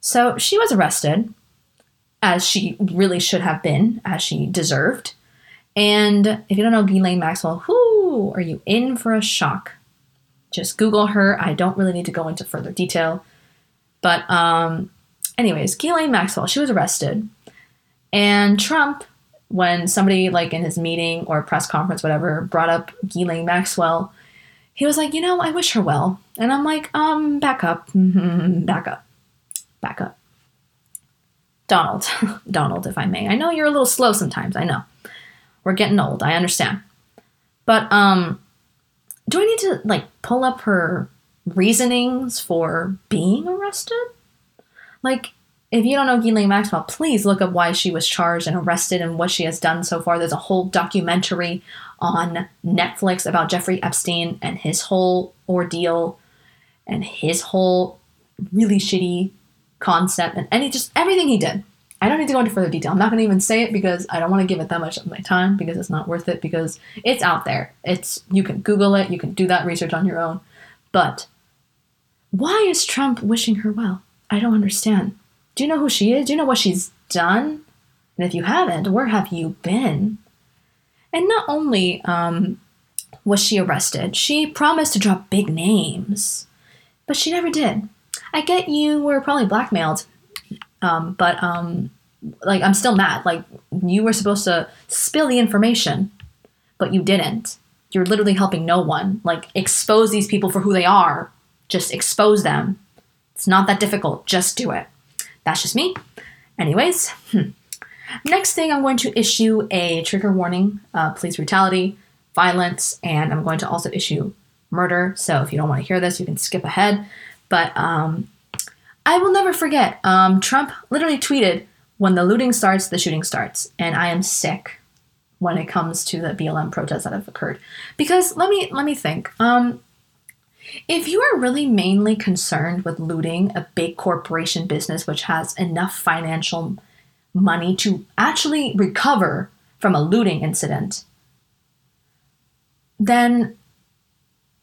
[SPEAKER 1] So, she was arrested, as she really should have been, as she deserved. And if you don't know Ghislaine Maxwell, whoo, are you in for a shock? Just Google her. I don't really need to go into further detail. But, um, anyways, Ghislaine Maxwell, she was arrested. And Trump, when somebody, like in his meeting or press conference, whatever, brought up Ghislaine Maxwell, he was like, you know, I wish her well. And I'm like, um, back up, back up, back up. Donald, Donald, if I may. I know you're a little slow sometimes. I know. We're getting old. I understand. But um, do I need to like pull up her reasonings for being arrested? Like, if you don't know Ghislaine Maxwell, please look up why she was charged and arrested and what she has done so far. There's a whole documentary on Netflix about Jeffrey Epstein and his whole ordeal and his whole really shitty concept and any just everything he did. I don't need to go into further detail. I'm not going to even say it because I don't want to give it that much of my time because it's not worth it because it's out there. It's you can Google it, you can do that research on your own. But why is Trump wishing her well? I don't understand. Do you know who she is? Do you know what she's done? And if you haven't, where have you been? And not only um, was she arrested, she promised to drop big names, but she never did. I get you were probably blackmailed um, but um, like I'm still mad. Like you were supposed to spill the information, but you didn't. You're literally helping no one. Like expose these people for who they are. Just expose them. It's not that difficult. Just do it. That's just me. Anyways, hmm. next thing I'm going to issue a trigger warning: uh, police brutality, violence, and I'm going to also issue murder. So if you don't want to hear this, you can skip ahead. But um, I will never forget. Um, Trump literally tweeted, "When the looting starts, the shooting starts," and I am sick when it comes to the BLM protests that have occurred. Because let me let me think. Um, if you are really mainly concerned with looting a big corporation business which has enough financial money to actually recover from a looting incident, then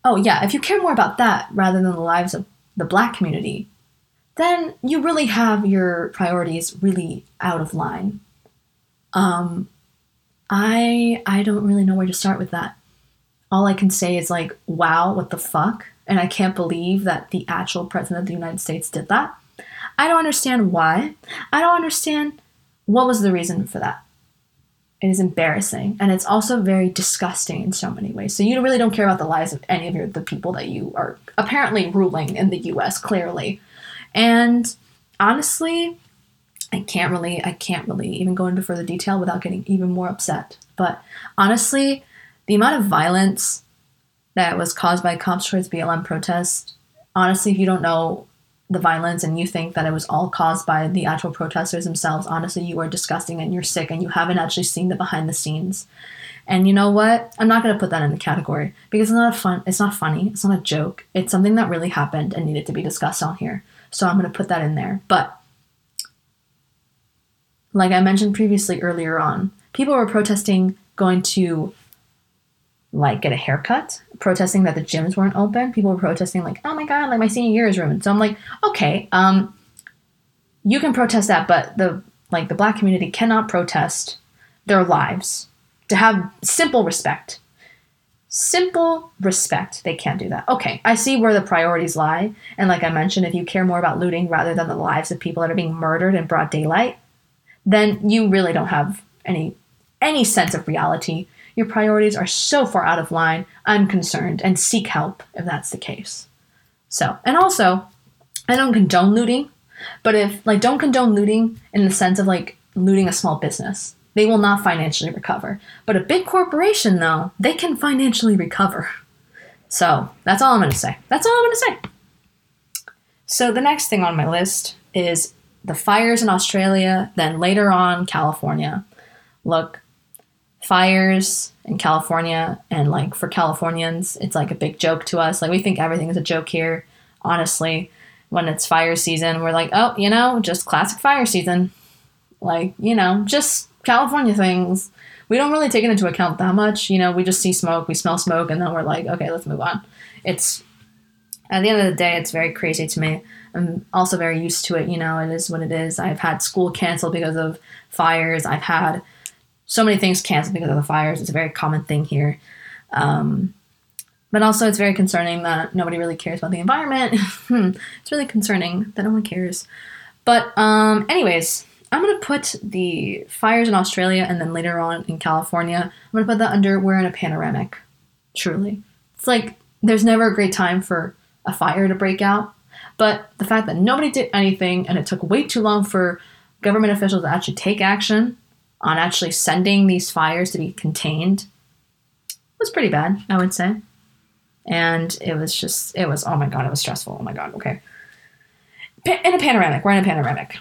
[SPEAKER 1] oh yeah, if you care more about that rather than the lives of the black community, then you really have your priorities really out of line. Um, I I don't really know where to start with that. All I can say is like, wow, what the fuck? And I can't believe that the actual president of the United States did that. I don't understand why. I don't understand what was the reason for that. It is embarrassing and it's also very disgusting in so many ways. So you really don't care about the lives of any of your the people that you are apparently ruling in the US clearly. And honestly, I can't really I can't really even go into further detail without getting even more upset. But honestly, the amount of violence that was caused by cops towards BLM protests, honestly, if you don't know the violence and you think that it was all caused by the actual protesters themselves, honestly, you are disgusting and you're sick and you haven't actually seen the behind the scenes. And you know what? I'm not to put that in the category because it's not a fun. It's not funny. It's not a joke. It's something that really happened and needed to be discussed on here. So I'm going to put that in there. But like I mentioned previously earlier on, people were protesting going to like get a haircut, protesting that the gyms weren't open. People were protesting like, "Oh my god, like my senior year is ruined." So I'm like, "Okay, um you can protest that, but the like the black community cannot protest their lives to have simple respect simple respect. They can't do that. Okay, I see where the priorities lie. And like I mentioned, if you care more about looting rather than the lives of people that are being murdered in broad daylight, then you really don't have any any sense of reality. Your priorities are so far out of line. I'm concerned and seek help if that's the case. So, and also, I don't condone looting, but if like don't condone looting in the sense of like looting a small business. They will not financially recover. But a big corporation, though, they can financially recover. So that's all I'm going to say. That's all I'm going to say. So the next thing on my list is the fires in Australia, then later on, California. Look, fires in California, and like for Californians, it's like a big joke to us. Like we think everything is a joke here, honestly. When it's fire season, we're like, oh, you know, just classic fire season. Like, you know, just California things. We don't really take it into account that much. You know, we just see smoke, we smell smoke, and then we're like, okay, let's move on. It's at the end of the day, it's very crazy to me. I'm also very used to it. You know, it is what it is. I've had school canceled because of fires. I've had so many things canceled because of the fires. It's a very common thing here. Um, but also, it's very concerning that nobody really cares about the environment. Hmm, it's really concerning that no one cares. But, um, anyways, I'm going to put the fires in Australia and then later on in California, I'm going to put that under we're in a panoramic. Truly. It's like there's never a great time for a fire to break out. But the fact that nobody did anything and it took way too long for government officials to actually take action on actually sending these fires to be contained was pretty bad, I would say. And it was just, it was, oh my God, it was stressful. Oh my God, okay. in a panoramic, we're in a panoramic.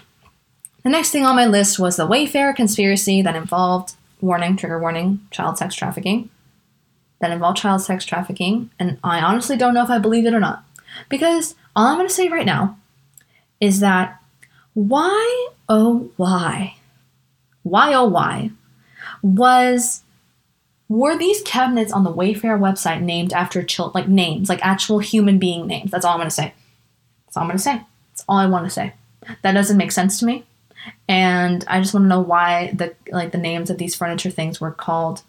[SPEAKER 1] The next thing on my list was the Wayfair conspiracy that involved, warning, trigger warning, child sex trafficking. That involved child sex trafficking. And I honestly don't know if I believe it or not. Because all I'm going to say right now is that why, oh, why, why, oh, why, was were these cabinets on the Wayfair website named after children, like names, like actual human being names? That's all I'm to say. That's all I'm to say. That's all I want to say. That doesn't make sense to me, and I just want to know why the like the names of these furniture things were called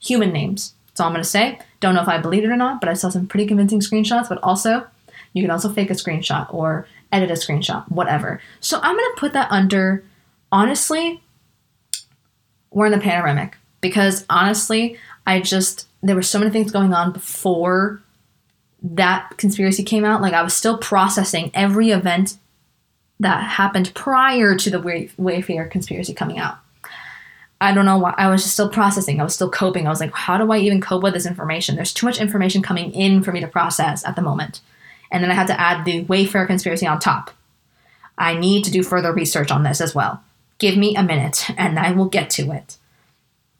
[SPEAKER 1] human names. That's all I'm to say. Don't know if I believe it or not, but I saw some pretty convincing screenshots. But also, you can also fake a screenshot or edit a screenshot, whatever. So I'm to put that under, honestly, we're in the panoramic because honestly, I just, there were so many things going on before that conspiracy came out. Like I was still processing every event that happened prior to the Wayfair conspiracy coming out. I don't know why. I was just still processing. I was still coping. I was like, how do I even cope with this information? There's too much information coming in for me to process at the moment and then I had to add the Wayfair conspiracy on top. I need to do further research on this as well. Give me a minute and I will get to it.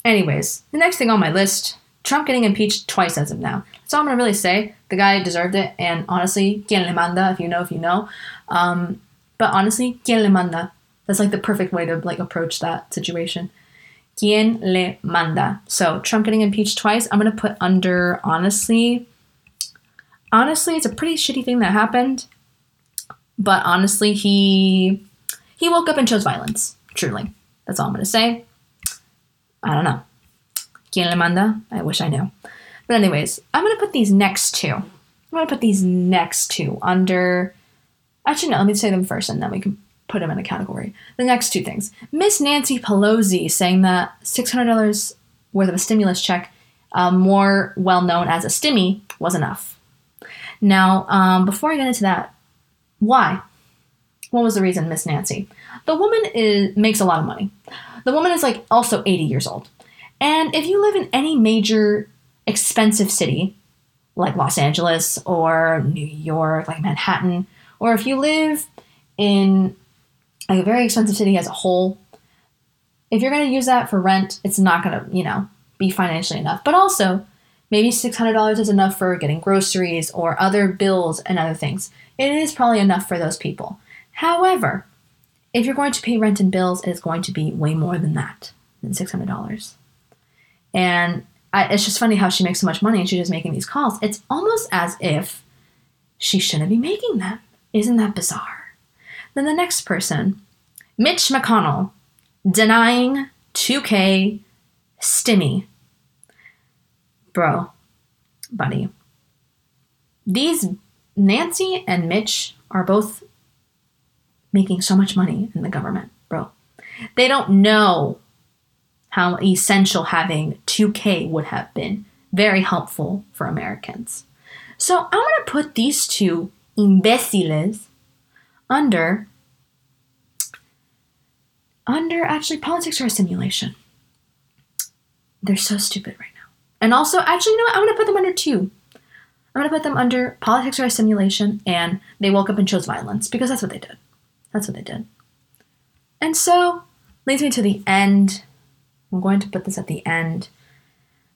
[SPEAKER 1] Anyways, the next thing on my list Trump getting impeached twice as of now. That's all I'm gonna really say. The guy deserved it, and honestly, quien le manda, if you know, if you know. Um, but honestly, quien le manda. That's like the perfect way to like approach that situation. Quien le manda. So Trump getting impeached twice. I'm gonna put under honestly honestly, it's a pretty shitty thing that happened. But honestly, he he woke up and chose violence. Truly, that's all I'm gonna say. I don't know. Quien le manda? I wish I knew. But anyways, I'm gonna put these next two. I'm gonna put these next two under. Actually, no. Let me say them first, and then we can put them in a category. The next two things: Miss Nancy Pelosi saying that six hundred dollars worth of a stimulus check, um, more well known as a stimmy, was enough. Now, um, before I get into that, why? What was the reason, Miss Nancy? The woman is makes a lot of money. The woman is like also 80 years old. And if you live in any major expensive city, like Los Angeles or New York, like Manhattan, or if you live in a very expensive city as a whole, if you're going to use that for rent, it's not going to, you know, be financially enough. But also, Maybe $600 is enough for getting groceries or other bills and other things. It is probably enough for those people. However, if you're going to pay rent and bills, it is going to be way more than that, than $600. And I, it's just funny how she makes so much money and she's just making these calls. It's almost as if she shouldn't be making them. Isn't that bizarre? Then the next person, Mitch McConnell, denying 2K stimmy bro, buddy, these Nancy and Mitch are both making so much money in the government, bro. They don't know how essential having 2K would have been. Very helpful for Americans. So I'm going to put these two imbeciles under under actually politics are a simulation. they're so stupid right now. And also, actually, you know what? I'm gonna put them under two. I'm gonna put them under politics or a simulation, and they woke up and chose violence because that's what they did. That's what they did. And so leads me to the end. I'm going to put this at the end.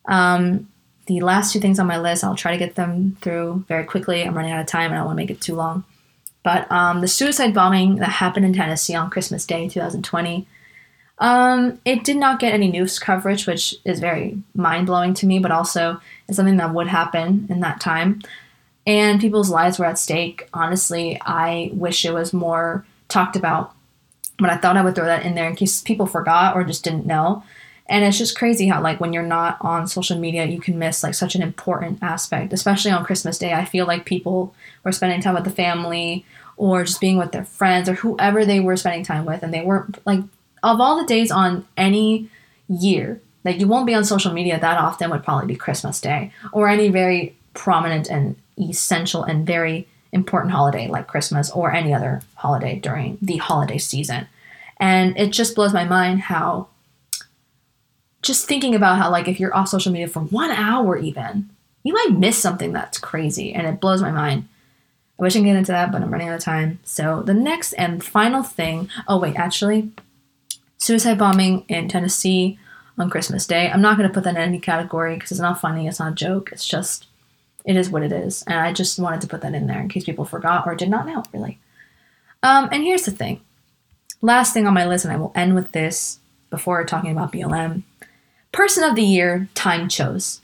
[SPEAKER 1] Um, the last two things on my list, I'll try to get them through very quickly. I'm running out of time and I don't want to make it too long. But um, the suicide bombing that happened in Tennessee on Christmas Day 2020, um, it did not get any news coverage, which is very mind blowing to me, but also is something that would happen in that time. And people's lives were at stake. Honestly, I wish it was more talked about, but I thought I would throw that in there in case people forgot or just didn't know. And it's just crazy how, like, when you're not on social media, you can miss like such an important aspect, especially on Christmas Day. I feel like people were spending time with the family or just being with their friends or whoever they were spending time with, and they weren't like of all the days on any year that you won't be on social media that often would probably be Christmas Day or any very prominent and essential and very important holiday like Christmas or any other holiday during the holiday season. And it just blows my mind how just thinking about how like if you're off social media for one hour even, you might miss something that's crazy and it blows my mind. I wish I could get into that, but I'm running out of time. So the next and final thing, oh wait, actually, suicide bombing in Tennessee on Christmas Day. I'm not going to put that in any category because it's not funny. It's not a joke. It's just, it is what it is. And I just wanted to put that in there in case people forgot or did not know, really. Um, and here's the thing last thing on my list, and I will end with this before talking about BLM. Person of the Year, Time chose.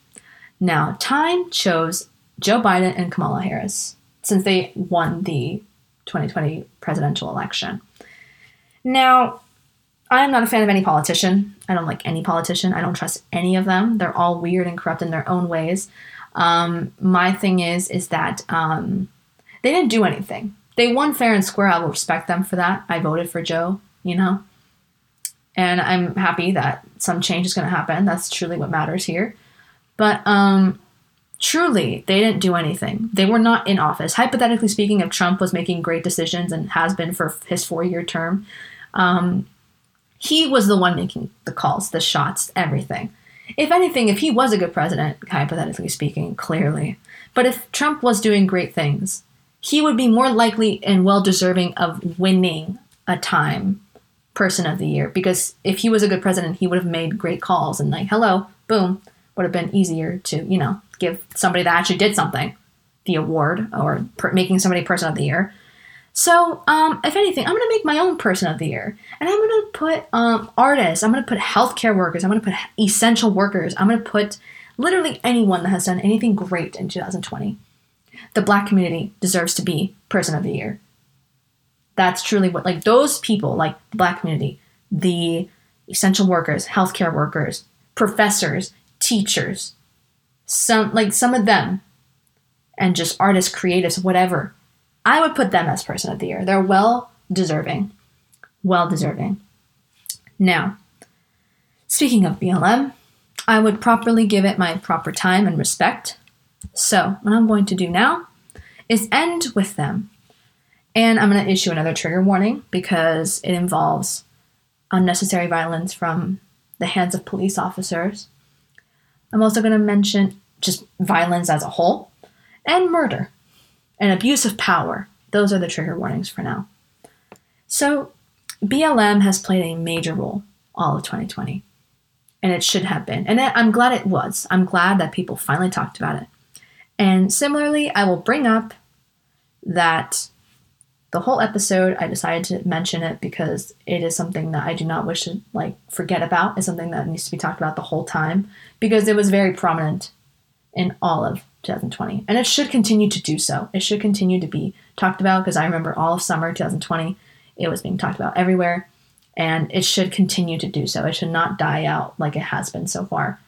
[SPEAKER 1] Now, Time chose Joe Biden and Kamala Harris since they won the 2020 presidential election. Now, I'm not a fan of any politician. I don't like any politician. I don't trust any of them. They're all weird and corrupt in their own ways. Um, my thing is, is that um, they didn't do anything. They won fair and square. I will respect them for that. I voted for Joe, you know, and I'm happy that some change is going to happen. That's truly what matters here. But um, truly, they didn't do anything. They were not in office. Hypothetically speaking, if Trump was making great decisions and has been for his four-year term, um, he was the one making the calls, the shots, everything. If anything, if he was a good president, hypothetically speaking, clearly, but if Trump was doing great things, he would be more likely and well deserving of winning a time person of the year because if he was a good president, he would have made great calls and like, hello, boom, would have been easier to, you know, give somebody that actually did something the award or per- making somebody person of the year so, um, if anything, I'm gonna make my own person of the year, and I'm gonna put um, artists. I'm gonna put healthcare workers. I'm gonna put essential workers. I'm gonna put literally anyone that has done anything great in 2020. The Black community deserves to be person of the year. That's truly what like those people, like the Black community, the essential workers, healthcare workers, professors, teachers, some like some of them, and just artists, creatives, whatever I would put them as person of the year. They're well deserving. Well deserving. Now, speaking of BLM, I would properly give it my proper time and respect. So, what I'm going to do now is end with them. And I'm going to issue another trigger warning because it involves unnecessary violence from the hands of police officers. I'm also going to mention just violence as a whole and murder and abuse of power. Those are the trigger warnings for now. So, BLM has played a major role all of 2020, and it should have been. And I'm glad it was. I'm glad that people finally talked about it. And similarly, I will bring up that the whole episode I decided to mention it because it is something that I do not wish to like forget about. It's something that needs to be talked about the whole time because it was very prominent in all of 2020. And it should continue to do so. It should continue to be talked about because I remember all of summer 2020, it was being talked about everywhere. And it should continue to do so. It should not die out like it has been so far.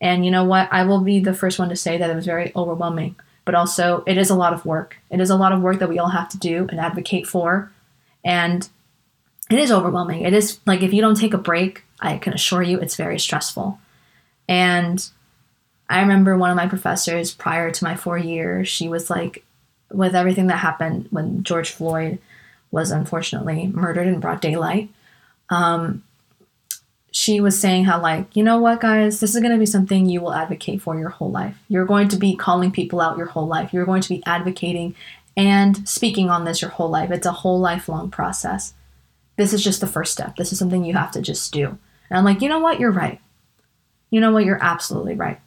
[SPEAKER 1] And you know what? I will be the first one to say that it was very overwhelming, but also it is a lot of work. It is a lot of work that we all have to do and advocate for. And it is overwhelming. It is like if you don't take a break, I can assure you it's very stressful. And I remember one of my professors prior to my four years, she was like, with everything that happened when George Floyd was unfortunately murdered in broad daylight, um, she was saying how like you know what guys? This is going to be something you will advocate for your whole life. You're going to be calling people out your whole life. You're going to be advocating and speaking on this your whole life. It's a whole lifelong process. This is just the first step. This is something you have to just do. And i'm like you know what? You're right. You know what? You're absolutely right.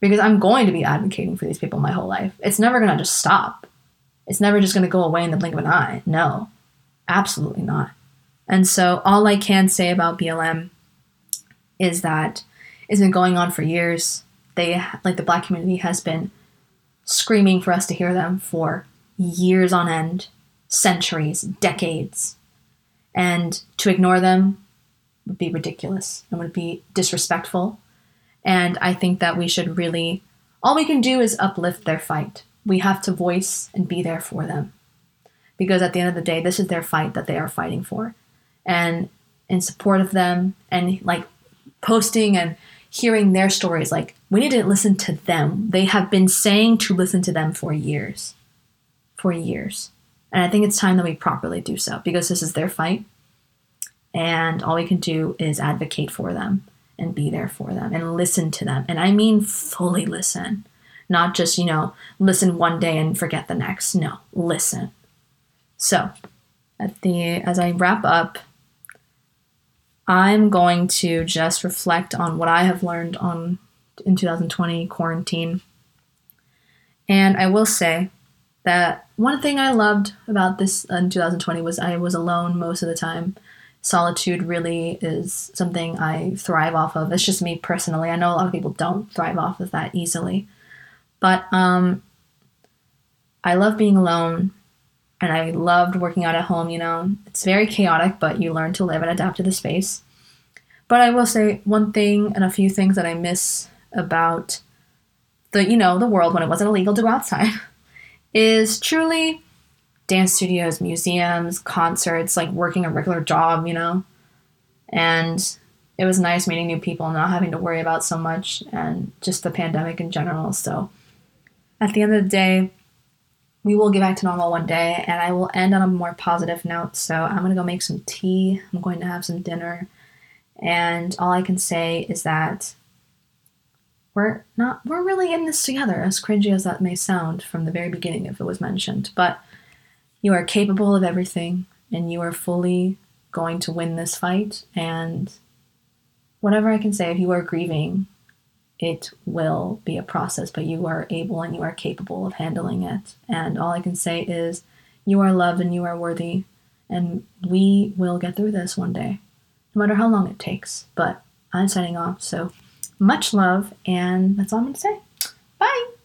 [SPEAKER 1] Because i'm going to be advocating for these people my whole life. It's never going to just stop. It's never just going to go away in the blink of an eye. No. Absolutely not. And so all i can say about blm is that it's been going on for years. They like the black community has been screaming for us to hear them for years on end, centuries, decades. And to ignore them would be ridiculous and would be disrespectful. And I think that we should really all we can do is uplift their fight. We have to voice and be there for them. Because at the end of the day, this is their fight that they are fighting for. And in support of them and like posting and hearing their stories. Like, we need to listen to them. They have been saying to listen to them for years. For years. And I think it's time that we properly do so because this is their fight. And all we can do is advocate for them and be there for them and listen to them. And I mean fully listen, not just, you know, listen one day and forget the next. No, listen. So, at the as I wrap up I'm going to just reflect on what I have learned on in 2020 quarantine. And I will say that one thing I loved about this in 2020 was I was alone most of the time. Solitude really is something I thrive off of. It's just me personally. I know a lot of people don't thrive off of that easily. But um I love being alone and I loved working out at home, you know. It's very chaotic, but you learn to live and adapt to the space. But I will say one thing and a few things that I miss about the, you know, the world when it wasn't illegal to go outside is truly dance studios, museums, concerts, like working a regular job, you know. And it was nice meeting new people, not having to worry about so much and just the pandemic in general. So at the end of the day, we will get back to normal one day and I will end on a more positive note. So I'm going to go make some tea. I'm going to have some dinner. And all I can say is that we're not we're really in this together, as cringy as that may sound from the very beginning if it was mentioned. But you are capable of everything and you are fully going to win this fight and whatever I can say, if you are grieving, it will be a process, but you are able and you are capable of handling it. And all I can say is, you are loved and you are worthy, and we will get through this one day, no matter how long it takes. But I'm signing off, so much love, and that's all I'm to say. Bye!